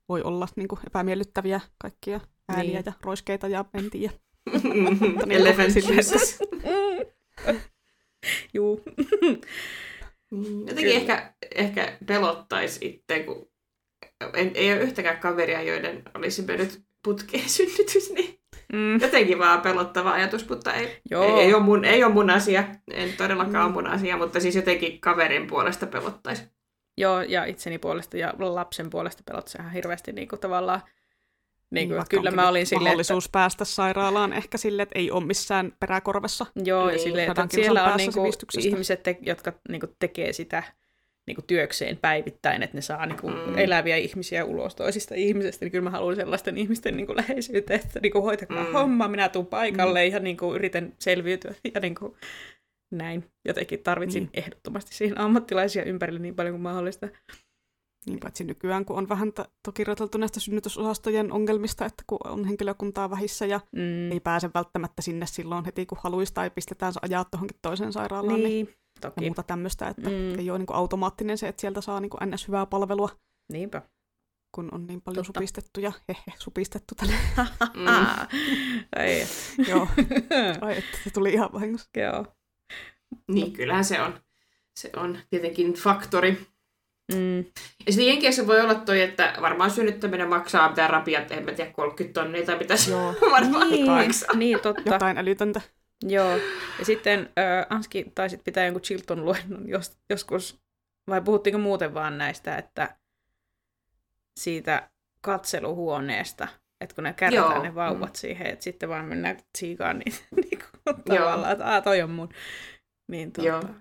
Speaker 4: voi olla niin kuin epämiellyttäviä kaikkia ääniä
Speaker 2: Niin.
Speaker 4: ja roiskeita ja en tiedä.
Speaker 1: Mm-hmm.
Speaker 4: niin
Speaker 1: Elephant.
Speaker 2: Juu.
Speaker 1: Mm, Jotenkin
Speaker 2: Kyllä.
Speaker 1: ehkä, ehkä pelottaisi itse, kun en, ei ole yhtäkään kaveria, joiden olisi mennyt putkeen synnytys, niin
Speaker 2: Mm.
Speaker 1: jotenkin vaan pelottava ajatus, mutta ei,
Speaker 2: Joo.
Speaker 1: ei, ei, ole mun, ei ole mun asia, en todellakaan
Speaker 4: Mm.
Speaker 1: ole mun asia, mutta siis jotenkin kaverin puolesta pelottaisi.
Speaker 2: Joo, ja itseni puolesta ja lapsen puolesta pelot sehän hirveästi niin kuin tavallaan, niin kuin, kyllä mä olin silleen, että,
Speaker 4: Mahdollisuus päästä sairaalaan ehkä sille, että ei ole missään peräkorvessa.
Speaker 2: joo, ja
Speaker 1: Niin,
Speaker 2: silleen, että siellä on niin
Speaker 4: sivistyksestä.
Speaker 2: ihmiset, te, jotka niin kuin, tekee sitä niin kuin, työkseen päivittäin, että ne saa niin kuin,
Speaker 1: Mm.
Speaker 2: eläviä ihmisiä ulos toisista ihmisistä, niin kyllä mä haluan sellaisten ihmisten niin kuin, läheisyyttä, että niin kuin, hoitakaa
Speaker 1: Mm.
Speaker 2: mm. homma, minä tuun paikalle mm. ja niin kuin, yritän selviytyä ja niin kuin, näin. Jotenkin tarvitsin
Speaker 4: Niin.
Speaker 2: ehdottomasti siihen ammattilaisia ympärille niin paljon kuin mahdollista.
Speaker 4: Niin paitsi nykyään, kun on vähän ta- toki roteltu näistä synnytysosastojen ongelmista, että kun on henkilökuntaa vähissä ja
Speaker 2: Mm.
Speaker 4: ei pääse välttämättä sinne silloin heti, kun haluaisi tai pistetään ajaa tuohonkin toiseen sairaalaan. Niin.
Speaker 2: Niin,
Speaker 4: Ja
Speaker 2: toki.
Speaker 4: muuta tämmöistä, että
Speaker 2: Mm.
Speaker 4: ei ole niin kuin automaattinen se, että sieltä saa niin kuin ns. hyvää palvelua,
Speaker 2: Niinpä.
Speaker 4: kun on niin paljon
Speaker 2: Totta.
Speaker 4: supistettu ja hehe, supistettu tälle.
Speaker 1: Mm.
Speaker 2: Ei.
Speaker 4: Joo, ai että se tuli ihan vahingossa.
Speaker 2: Joo.
Speaker 1: Niin, kyllähän se on. Se on tietenkin faktori.
Speaker 2: Mm.
Speaker 1: Ja sitten Jenkeissä voi olla toi, että varmaan synnyttäminen maksaa mitä rapiat, en mä tiedä, 30 tonnia tai mitä se
Speaker 4: Joo,
Speaker 1: varmaan
Speaker 2: Niin,
Speaker 1: maksaa.
Speaker 2: niin, totta.
Speaker 4: jotain älytöntä.
Speaker 2: Joo. Ja sitten äh, Anski taisit pitää jonkun Chilton luennon jos, joskus, vai puhuttiinko muuten vaan näistä, että siitä katseluhuoneesta, että kun ne kärrätään
Speaker 1: Joo.
Speaker 2: ne vauvat siihen, että sitten vaan mennään tsiikaan niin, niin kuin, tavallaan, että aah, toi on mun. Niin
Speaker 1: Joo.
Speaker 2: tuota,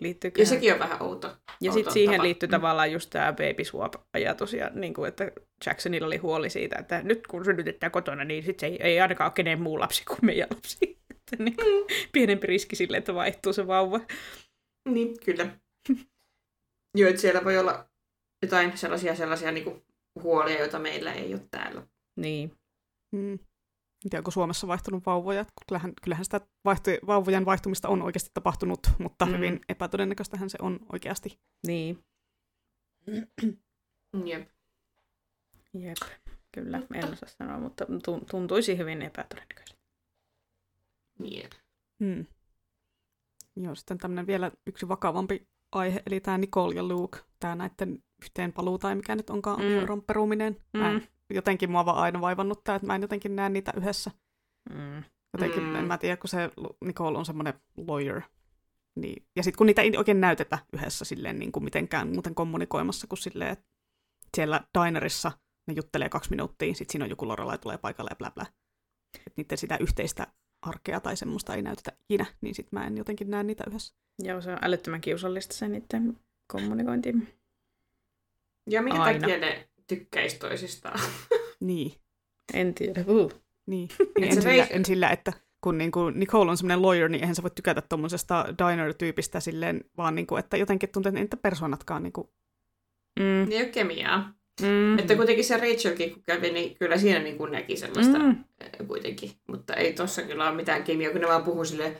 Speaker 2: liittyykö
Speaker 1: Ja sekin on vähän outo.
Speaker 2: Ja sitten siihen
Speaker 1: tapa.
Speaker 2: liittyy
Speaker 1: Mm.
Speaker 2: tavallaan just tämä baby swap-ajatus, ja niin kuin, että Jacksonilla oli huoli siitä, että nyt kun synnytetään kotona, niin sit se ei, ei ainakaan ole kenen muu lapsi kuin meidän lapsi. Että niin kuin, pienempi riski sille, että vaihtuu se vauva.
Speaker 1: Niin, kyllä. Joo, että siellä voi olla jotain sellaisia, sellaisia niin kuin huolia, joita meillä ei ole täällä.
Speaker 2: Niin,
Speaker 4: Mm. En tiedä, onko Suomessa vaihtunut vauvoja. Kyllähän, kyllähän sitä vaihtu, vauvojen vaihtumista on oikeasti tapahtunut, mutta
Speaker 2: Mm.
Speaker 4: mm. hyvin epätodennäköistähän se on oikeasti.
Speaker 2: niin,
Speaker 1: Jep.
Speaker 2: jep, kyllä, en osaa sanoa, mutta tun- tuntuisi hyvin epätodennäköiseltä.
Speaker 1: Jep.
Speaker 4: Mm. Joo, sitten tämmöinen vielä yksi vakavampi aihe, eli tämä Nicole ja Luke, tämä näiden yhteen paluu tai mikä nyt onkaan
Speaker 2: Mm.
Speaker 4: mm. peruminen. Mä en,
Speaker 2: Mm.
Speaker 4: jotenkin mua vaan aina vaivannut tämä, että mä en jotenkin näe niitä yhdessä.
Speaker 2: Mm.
Speaker 4: Jotenkin,
Speaker 1: Mm.
Speaker 4: mm. en mä tiedä, kun se Nicole on semmoinen lawyer. Niin. Ja sitten kun niitä ei oikein näytetä yhdessä silleen niin kuin mitenkään muuten kommunikoimassa, kun silleen, että siellä dinerissa ne juttelee kaksi minuuttia, sitten siinä on joku Lorelai tulee paikalle ja bla bla. Että niiden sitä yhteistä arkea tai semmoista ei näytetä ikinä, niin sitten mä en jotenkin näe niitä yhdessä.
Speaker 2: Joo, se on älyttömän kiusallista se niiden kommunikointi.
Speaker 1: Ja minkä
Speaker 2: Aina.
Speaker 1: takia ne tykkäisi toisistaan?
Speaker 4: Niin.
Speaker 2: En tiedä. Uh.
Speaker 4: Niin, niin
Speaker 1: se
Speaker 4: en, sillä, en sillä, että kun niin kuin Nicole on semmoinen lawyer, niin eihän sä voi tykätä tuommoisesta diner-tyypistä silleen, vaan niin kuin, että jotenkin tuntuu, että niitä persoonatkaan niin kuin,
Speaker 2: Mm.
Speaker 1: Ei ole kemiaa.
Speaker 2: Mm.
Speaker 1: Että kuitenkin se Rachelkin, kun kävi, niin kyllä siinä niin kuin näki sellaista
Speaker 2: Mm.
Speaker 1: mm. kuitenkin. Mutta ei tossa kyllä ole mitään kemiaa, kun ne vaan puhuu silleen...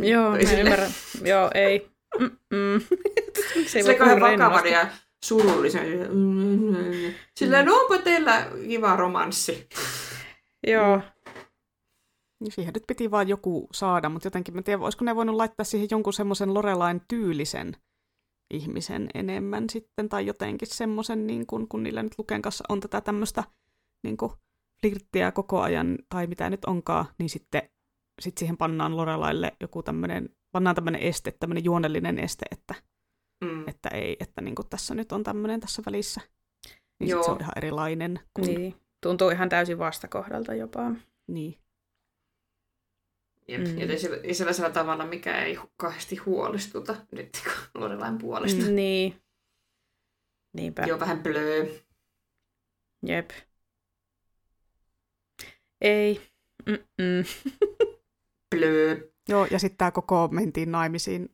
Speaker 2: Joo, mä ymmärrän. Joo, ei. Mm-mm. Se
Speaker 1: kauhean vakavan ja surullisen. Silleen, no onko teillä kiva romanssi?
Speaker 2: Joo,
Speaker 4: niin siihen nyt piti vaan joku saada, mutta jotenkin mä tiedän, olisiko ne voinut laittaa siihen jonkun semmoisen Lorelain tyylisen ihmisen enemmän sitten, tai jotenkin semmoisen, niin kun, kun niillä nyt Luken kanssa on tätä tämmöistä niin flirttiä koko ajan, tai mitä nyt onkaan, niin sitten sit siihen pannaan Lorelaille joku tämmöinen, pannaan tämmöinen este, tämmöinen juonellinen este, että
Speaker 1: Mm.
Speaker 4: että ei, että niin tässä nyt on tämmöinen tässä välissä. Niin
Speaker 1: Joo.
Speaker 4: se on ihan erilainen. Kuin,
Speaker 2: Niin. Tuntuu ihan täysin vastakohdalta jopa.
Speaker 4: niin.
Speaker 1: Jep.
Speaker 2: Mm.
Speaker 1: Ja sellaisella tavalla, mikä ei kauheasti huolestuta nyt Lorelain puolesta. Mm.
Speaker 2: Niin. Niinpä.
Speaker 1: Joo, vähän blöö.
Speaker 2: Jep. Ei. Mm-mm.
Speaker 1: Blöö.
Speaker 4: Joo, ja sitten tämä koko mentiin naimisiin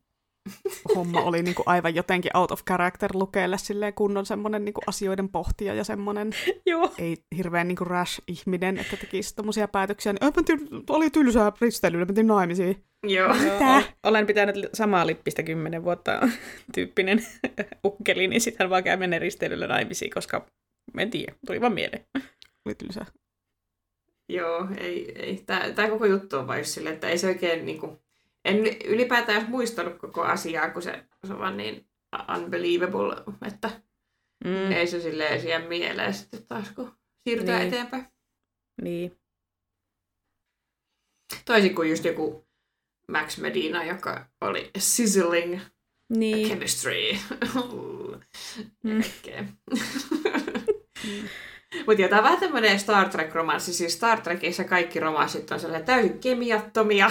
Speaker 4: homma oli niinku aivan jotenkin out of character lukeelle silleen kunnon semmoinen niinku asioiden pohtija ja semmoinen
Speaker 2: Joo.
Speaker 4: ei hirveän niinku rash ihminen, että tekisi tommosia päätöksiä. Niin, "Ai, mä ty- oli tylsää risteilyllä, mentiin naimisiin.
Speaker 1: Joo.
Speaker 2: Joo, olen pitänyt samaa lippistä kymmenen vuotta tyyppinen ukkeli, niin sitten hän vaan käy mennä risteilyllä naimisiin, koska en tiedä, tuli vaan mieleen.
Speaker 4: Oli tylsää.
Speaker 1: Joo, ei, ei. Tämä, tämä koko juttu on vain silleen, että ei se oikein niinku... En ylipäätään edes muistanut koko asiaa, kun se, se on vaan niin unbelievable, että
Speaker 2: Mm,
Speaker 1: ei se silleen siihen mieleen sitten taas, kun siirrytään
Speaker 2: Niin.
Speaker 1: eteenpäin.
Speaker 2: niin.
Speaker 1: Toisin kuin just joku Max Medina, joka oli sizzling
Speaker 2: Niin.
Speaker 1: chemistry.
Speaker 2: Mm.
Speaker 1: Mutta on vähän tämmöinen Star Trek-romanssi. Siis Star Trekissa kaikki romanssit on sellaisia täysin kemiattomia.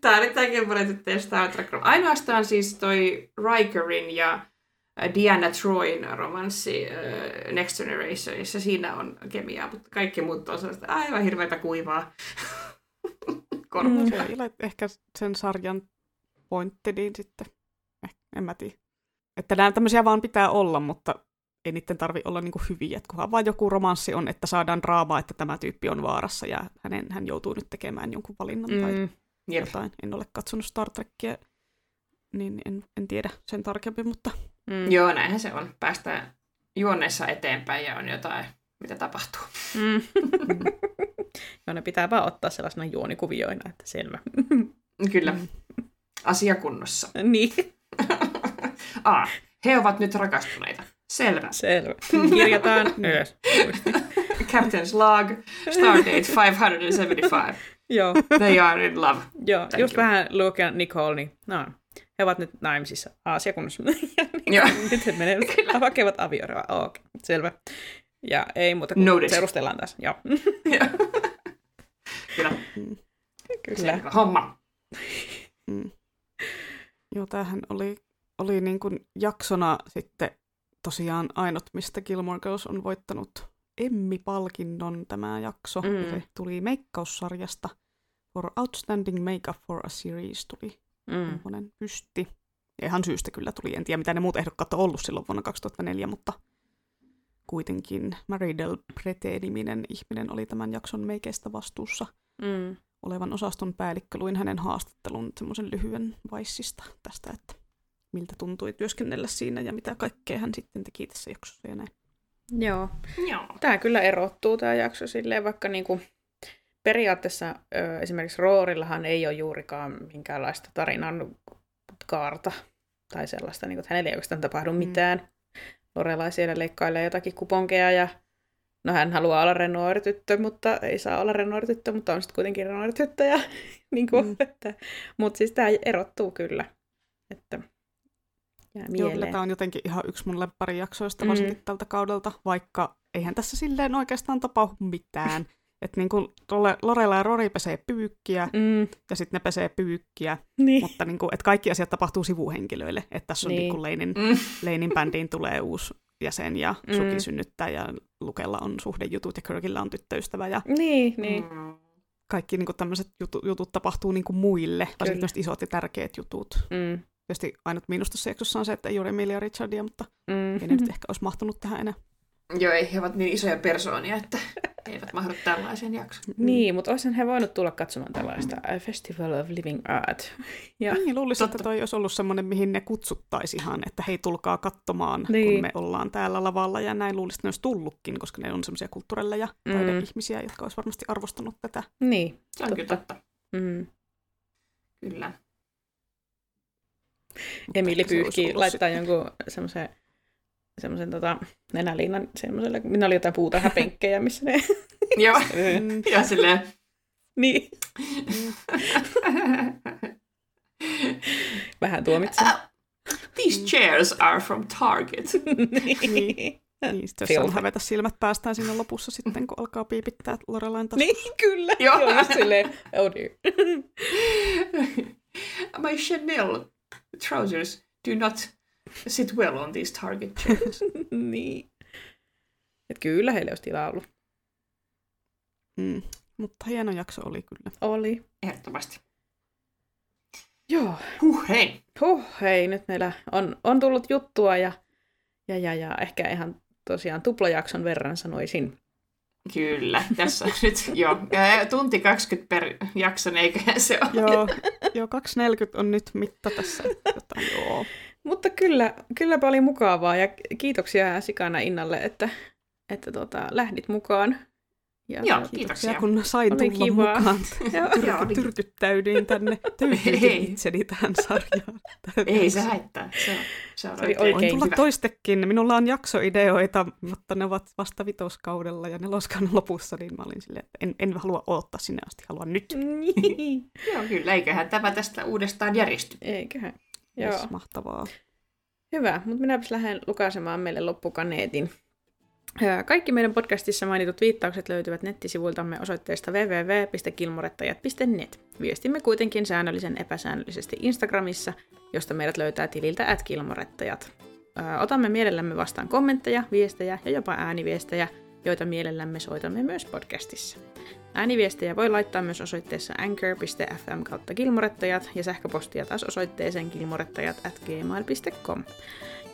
Speaker 1: Tämä on nyt tämäkin monen Star trek Ainoastaan siis toi Rikerin ja äh, Diana Troin romanssi äh, Next Generationissa, siinä on kemiaa, mutta kaikki muut on sellaista aivan hirveätä kuivaa. Korvaa.
Speaker 2: Mm.
Speaker 4: Se ei ole ehkä sen sarjan pointti, niin sitten eh, en mä tiedä. Että nämä tämmöisiä vaan pitää olla, mutta ei niiden tarvi olla niinku hyviä. Et kunhan vaan joku romanssi on, että saadaan draamaa, että tämä tyyppi on vaarassa ja hänen, hän joutuu nyt tekemään jonkun valinnan mm. tai
Speaker 1: Jep.
Speaker 4: jotain. En ole katsonut Star Trekkiä, niin en, en tiedä sen tarkemmin, mutta
Speaker 2: mm,
Speaker 1: Joo, näinhän se on. Päästään juonneessa eteenpäin ja on jotain, mitä tapahtuu.
Speaker 2: mm. Joo, ne pitää vaan ottaa sellaisena juonikuvioina, että selvä.
Speaker 1: Kyllä.
Speaker 4: Mm.
Speaker 1: Asia kunnossa.
Speaker 2: niin,
Speaker 1: ah, he ovat nyt rakastuneita. Selvä.
Speaker 2: selvä. Kirjataan ylös.
Speaker 1: Captain's log, stardate 575.
Speaker 2: Joo,
Speaker 1: They are in love.
Speaker 2: joo.
Speaker 1: Thank
Speaker 2: just
Speaker 1: you.
Speaker 2: vähän Luke ja Nicole, niin no, he ovat nyt naimisissa asiakunnassa.
Speaker 1: Joo.
Speaker 2: nyt he menevät, hakevat avioeroa. Oh, Okei, selvä. Ja ei muuta kuin
Speaker 1: Noted.
Speaker 2: perustellaan taas. Joo,
Speaker 1: Kyllä.
Speaker 2: kyllä.
Speaker 1: Selvä homma.
Speaker 4: Mm. Joo, tämähän oli, oli niin kuin jaksona sitten tosiaan ainut, mistä Gilmore Girls on voittanut Emmy-palkinnon tämä jakso.
Speaker 2: Mm.
Speaker 4: Se tuli meikkaussarjasta. For Outstanding Makeup for a Series tuli
Speaker 2: Mm.
Speaker 4: pysti. Ja ihan syystä kyllä tuli. En tiedä, mitä ne muut ehdokkaat on ollut silloin vuonna 2004, mutta kuitenkin Maridel Prete-niminen ihminen oli tämän jakson meikeistä vastuussa
Speaker 2: Mm.
Speaker 4: olevan osaston päällikkö. Luin hänen haastattelun semmoisen lyhyen vaissista tästä, että miltä tuntui työskennellä siinä ja mitä kaikkea hän sitten teki tässä jaksossa ja näin.
Speaker 2: Joo.
Speaker 1: Joo.
Speaker 2: Tämä kyllä erottuu tämä jakso silleen, vaikka niinku periaatteessa ö, esimerkiksi Roorillahan ei ole juurikaan minkäänlaista tarinan kaarta tai sellaista, niin kuin, että hänelle ei oikeastaan tapahdu
Speaker 4: Mm.
Speaker 2: mitään. Lorelai siellä leikkailee jotakin kuponkeja ja no hän haluaa olla Renoir-tyttö, mutta ei saa olla Renoir-tyttö, mutta on sitten kuitenkin Renoir-tyttö. Ja, niin kuin,
Speaker 4: Mm.
Speaker 2: että, mutta siis tämä erottuu kyllä. Että
Speaker 4: kyllä tämä on jotenkin ihan yksi mun lempparijaksoista
Speaker 2: Mm.
Speaker 4: varsinkin tältä kaudelta, vaikka eihän tässä silleen oikeastaan tapahdu mitään. Että niin kuin Lorella ja Rory pesee pyykkiä
Speaker 2: Mm,
Speaker 4: ja sitten ne pesee pyykkiä,
Speaker 2: niin.
Speaker 4: mutta niin kuin, että kaikki asiat tapahtuu sivuhenkilöille. Että tässä on
Speaker 2: Niin.
Speaker 4: niin. niin Leinin,
Speaker 1: Mm.
Speaker 4: Leinin bändiin tulee uusi jäsen ja
Speaker 2: Mm.
Speaker 4: Suki synnyttää ja Lukella on suhdejutut ja Kirkillä on tyttöystävä ja
Speaker 2: Niin, niin.
Speaker 1: Mm.
Speaker 4: kaikki niin tämmöiset jutut, jutut tapahtuu niin kuin muille,
Speaker 2: Kyllä.
Speaker 4: varsinkin isot ja tärkeät jutut.
Speaker 2: Mm,
Speaker 4: Tietysti ainut miinus tässä jaksossa on se, että ei ole Emilia Richardia, mutta
Speaker 2: mm.
Speaker 4: ei ne nyt ehkä olisi mahtunut tähän enää.
Speaker 1: Joo, ei, he ovat niin isoja persoonia, että he eivät mahdu tällaiseen jaksoon.
Speaker 2: Niin, mutta olisihan he voinut tulla katsomaan tällaista A Festival of Living Art. Ja,
Speaker 4: Niin, luulisin,
Speaker 1: Totta.
Speaker 4: että toi olisi ollut semmoinen, mihin ne kutsuttaisi ihan, että hei, tulkaa katsomaan,
Speaker 2: Niin.
Speaker 4: kun me ollaan täällä lavalla, ja näin luulisin, että ne olisi tullutkin, koska ne on semmoisia kulttuurelleja
Speaker 2: Mm.
Speaker 4: taideihmisiä, jotka olisi varmasti arvostanut tätä.
Speaker 2: niin,
Speaker 1: Se on kyllä totta.
Speaker 2: Mm.
Speaker 1: Kyllä.
Speaker 2: Emili
Speaker 4: ollut
Speaker 2: laittaa jonkun semmoisen semmoisen tota, nenäliinan semmoiselle, minä oli jotain puutarhapenkkejä, missä ne...
Speaker 1: Joo. Ja silleen...
Speaker 2: niin, vähän tuomitsen.
Speaker 1: Ä- These chairs are from Target.
Speaker 4: Niin. Niin, sit jos saa hävetä silmät päästään sinne lopussa sitten, kun alkaa piipittää Lorelain taskussa.
Speaker 2: niin, kyllä.
Speaker 1: Joo.
Speaker 2: Joo, just silleen, oh dear.
Speaker 1: My Chanel trousers do not sit well on these Target chairs.
Speaker 2: niin. Et kyllä heille olisi tilaa ollut.
Speaker 4: Mm. Mutta hieno jakso oli kyllä.
Speaker 2: Oli.
Speaker 1: Ehdottomasti.
Speaker 2: Joo.
Speaker 1: Huh, hei.
Speaker 2: Huh, hei, nyt meillä on, on tullut juttua ja, ja, ja, ja ehkä ihan tosiaan tuplajakson verran sanoisin.
Speaker 1: Kyllä, tässä on nyt jo tunti 20 per jakson, eikä se ole.
Speaker 4: Joo, joo 2.40 on nyt mitta tässä. Jotain, joo.
Speaker 2: Mutta kyllä, kylläpä oli mukavaa ja kiitoksia Sikana Innalle, että, että tota, lähdit mukaan. Ja,
Speaker 1: Joo,
Speaker 4: Kiitoksia,
Speaker 1: kiitoksia.
Speaker 4: kun sain
Speaker 2: Oli
Speaker 4: tulla
Speaker 2: kivaa.
Speaker 4: mukaan. Tyr- tyrkyttäydyin tänne. Tyydytin itseni tähän sarjaan.
Speaker 1: Ei se haittaa. Se on, se on
Speaker 2: Se
Speaker 1: oikein,
Speaker 2: oikein
Speaker 4: tulla
Speaker 1: hyvä.
Speaker 4: toistekin. Minulla on jaksoideoita, mutta ne ovat vasta vitoskaudella ja neloskauden lopussa, niin mä olin silleen, että en, en halua odottaa sinne asti, haluan nyt.
Speaker 2: Niin.
Speaker 1: Joo, kyllä. Eiköhän tämä tästä uudestaan järjesty.
Speaker 2: Eiköhän. Joo.
Speaker 4: Yes, mahtavaa.
Speaker 2: Hyvä, mutta minäpäs lähden lukaisemaan meille loppukaneetin. Kaikki meidän podcastissa mainitut viittaukset löytyvät nettisivuiltamme osoitteesta www.kilmorettajat.net. Viestimme kuitenkin säännöllisen epäsäännöllisesti Instagramissa, josta meidät löytää tililtä at kilmorettajat. Otamme mielellämme vastaan kommentteja, viestejä ja jopa ääniviestejä, joita mielellämme soitamme myös podcastissa. Ääniviestejä voi laittaa myös osoitteessa anchor.fm kautta kilmorettajat ja sähköpostia taas osoitteeseen kilmorettajat.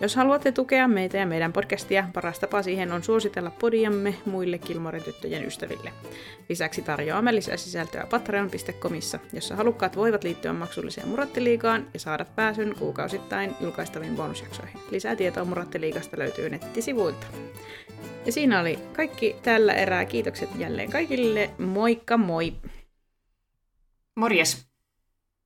Speaker 2: Jos haluatte tukea meitä ja meidän podcastia, paras tapa siihen on suositella podiamme muille Kilmore-tyttöjen ystäville. Lisäksi tarjoamme lisää sisältöä patreon.comissa, jossa halukkaat voivat liittyä maksulliseen Murattiliigaan ja saada pääsyn kuukausittain julkaistaviin bonusjaksoihin. Lisää tietoa Murattiliigasta löytyy nettisivuilta. Ja siinä oli kaikki tällä erää. Kiitokset jälleen kaikille. Moikka moi!
Speaker 1: Morjes.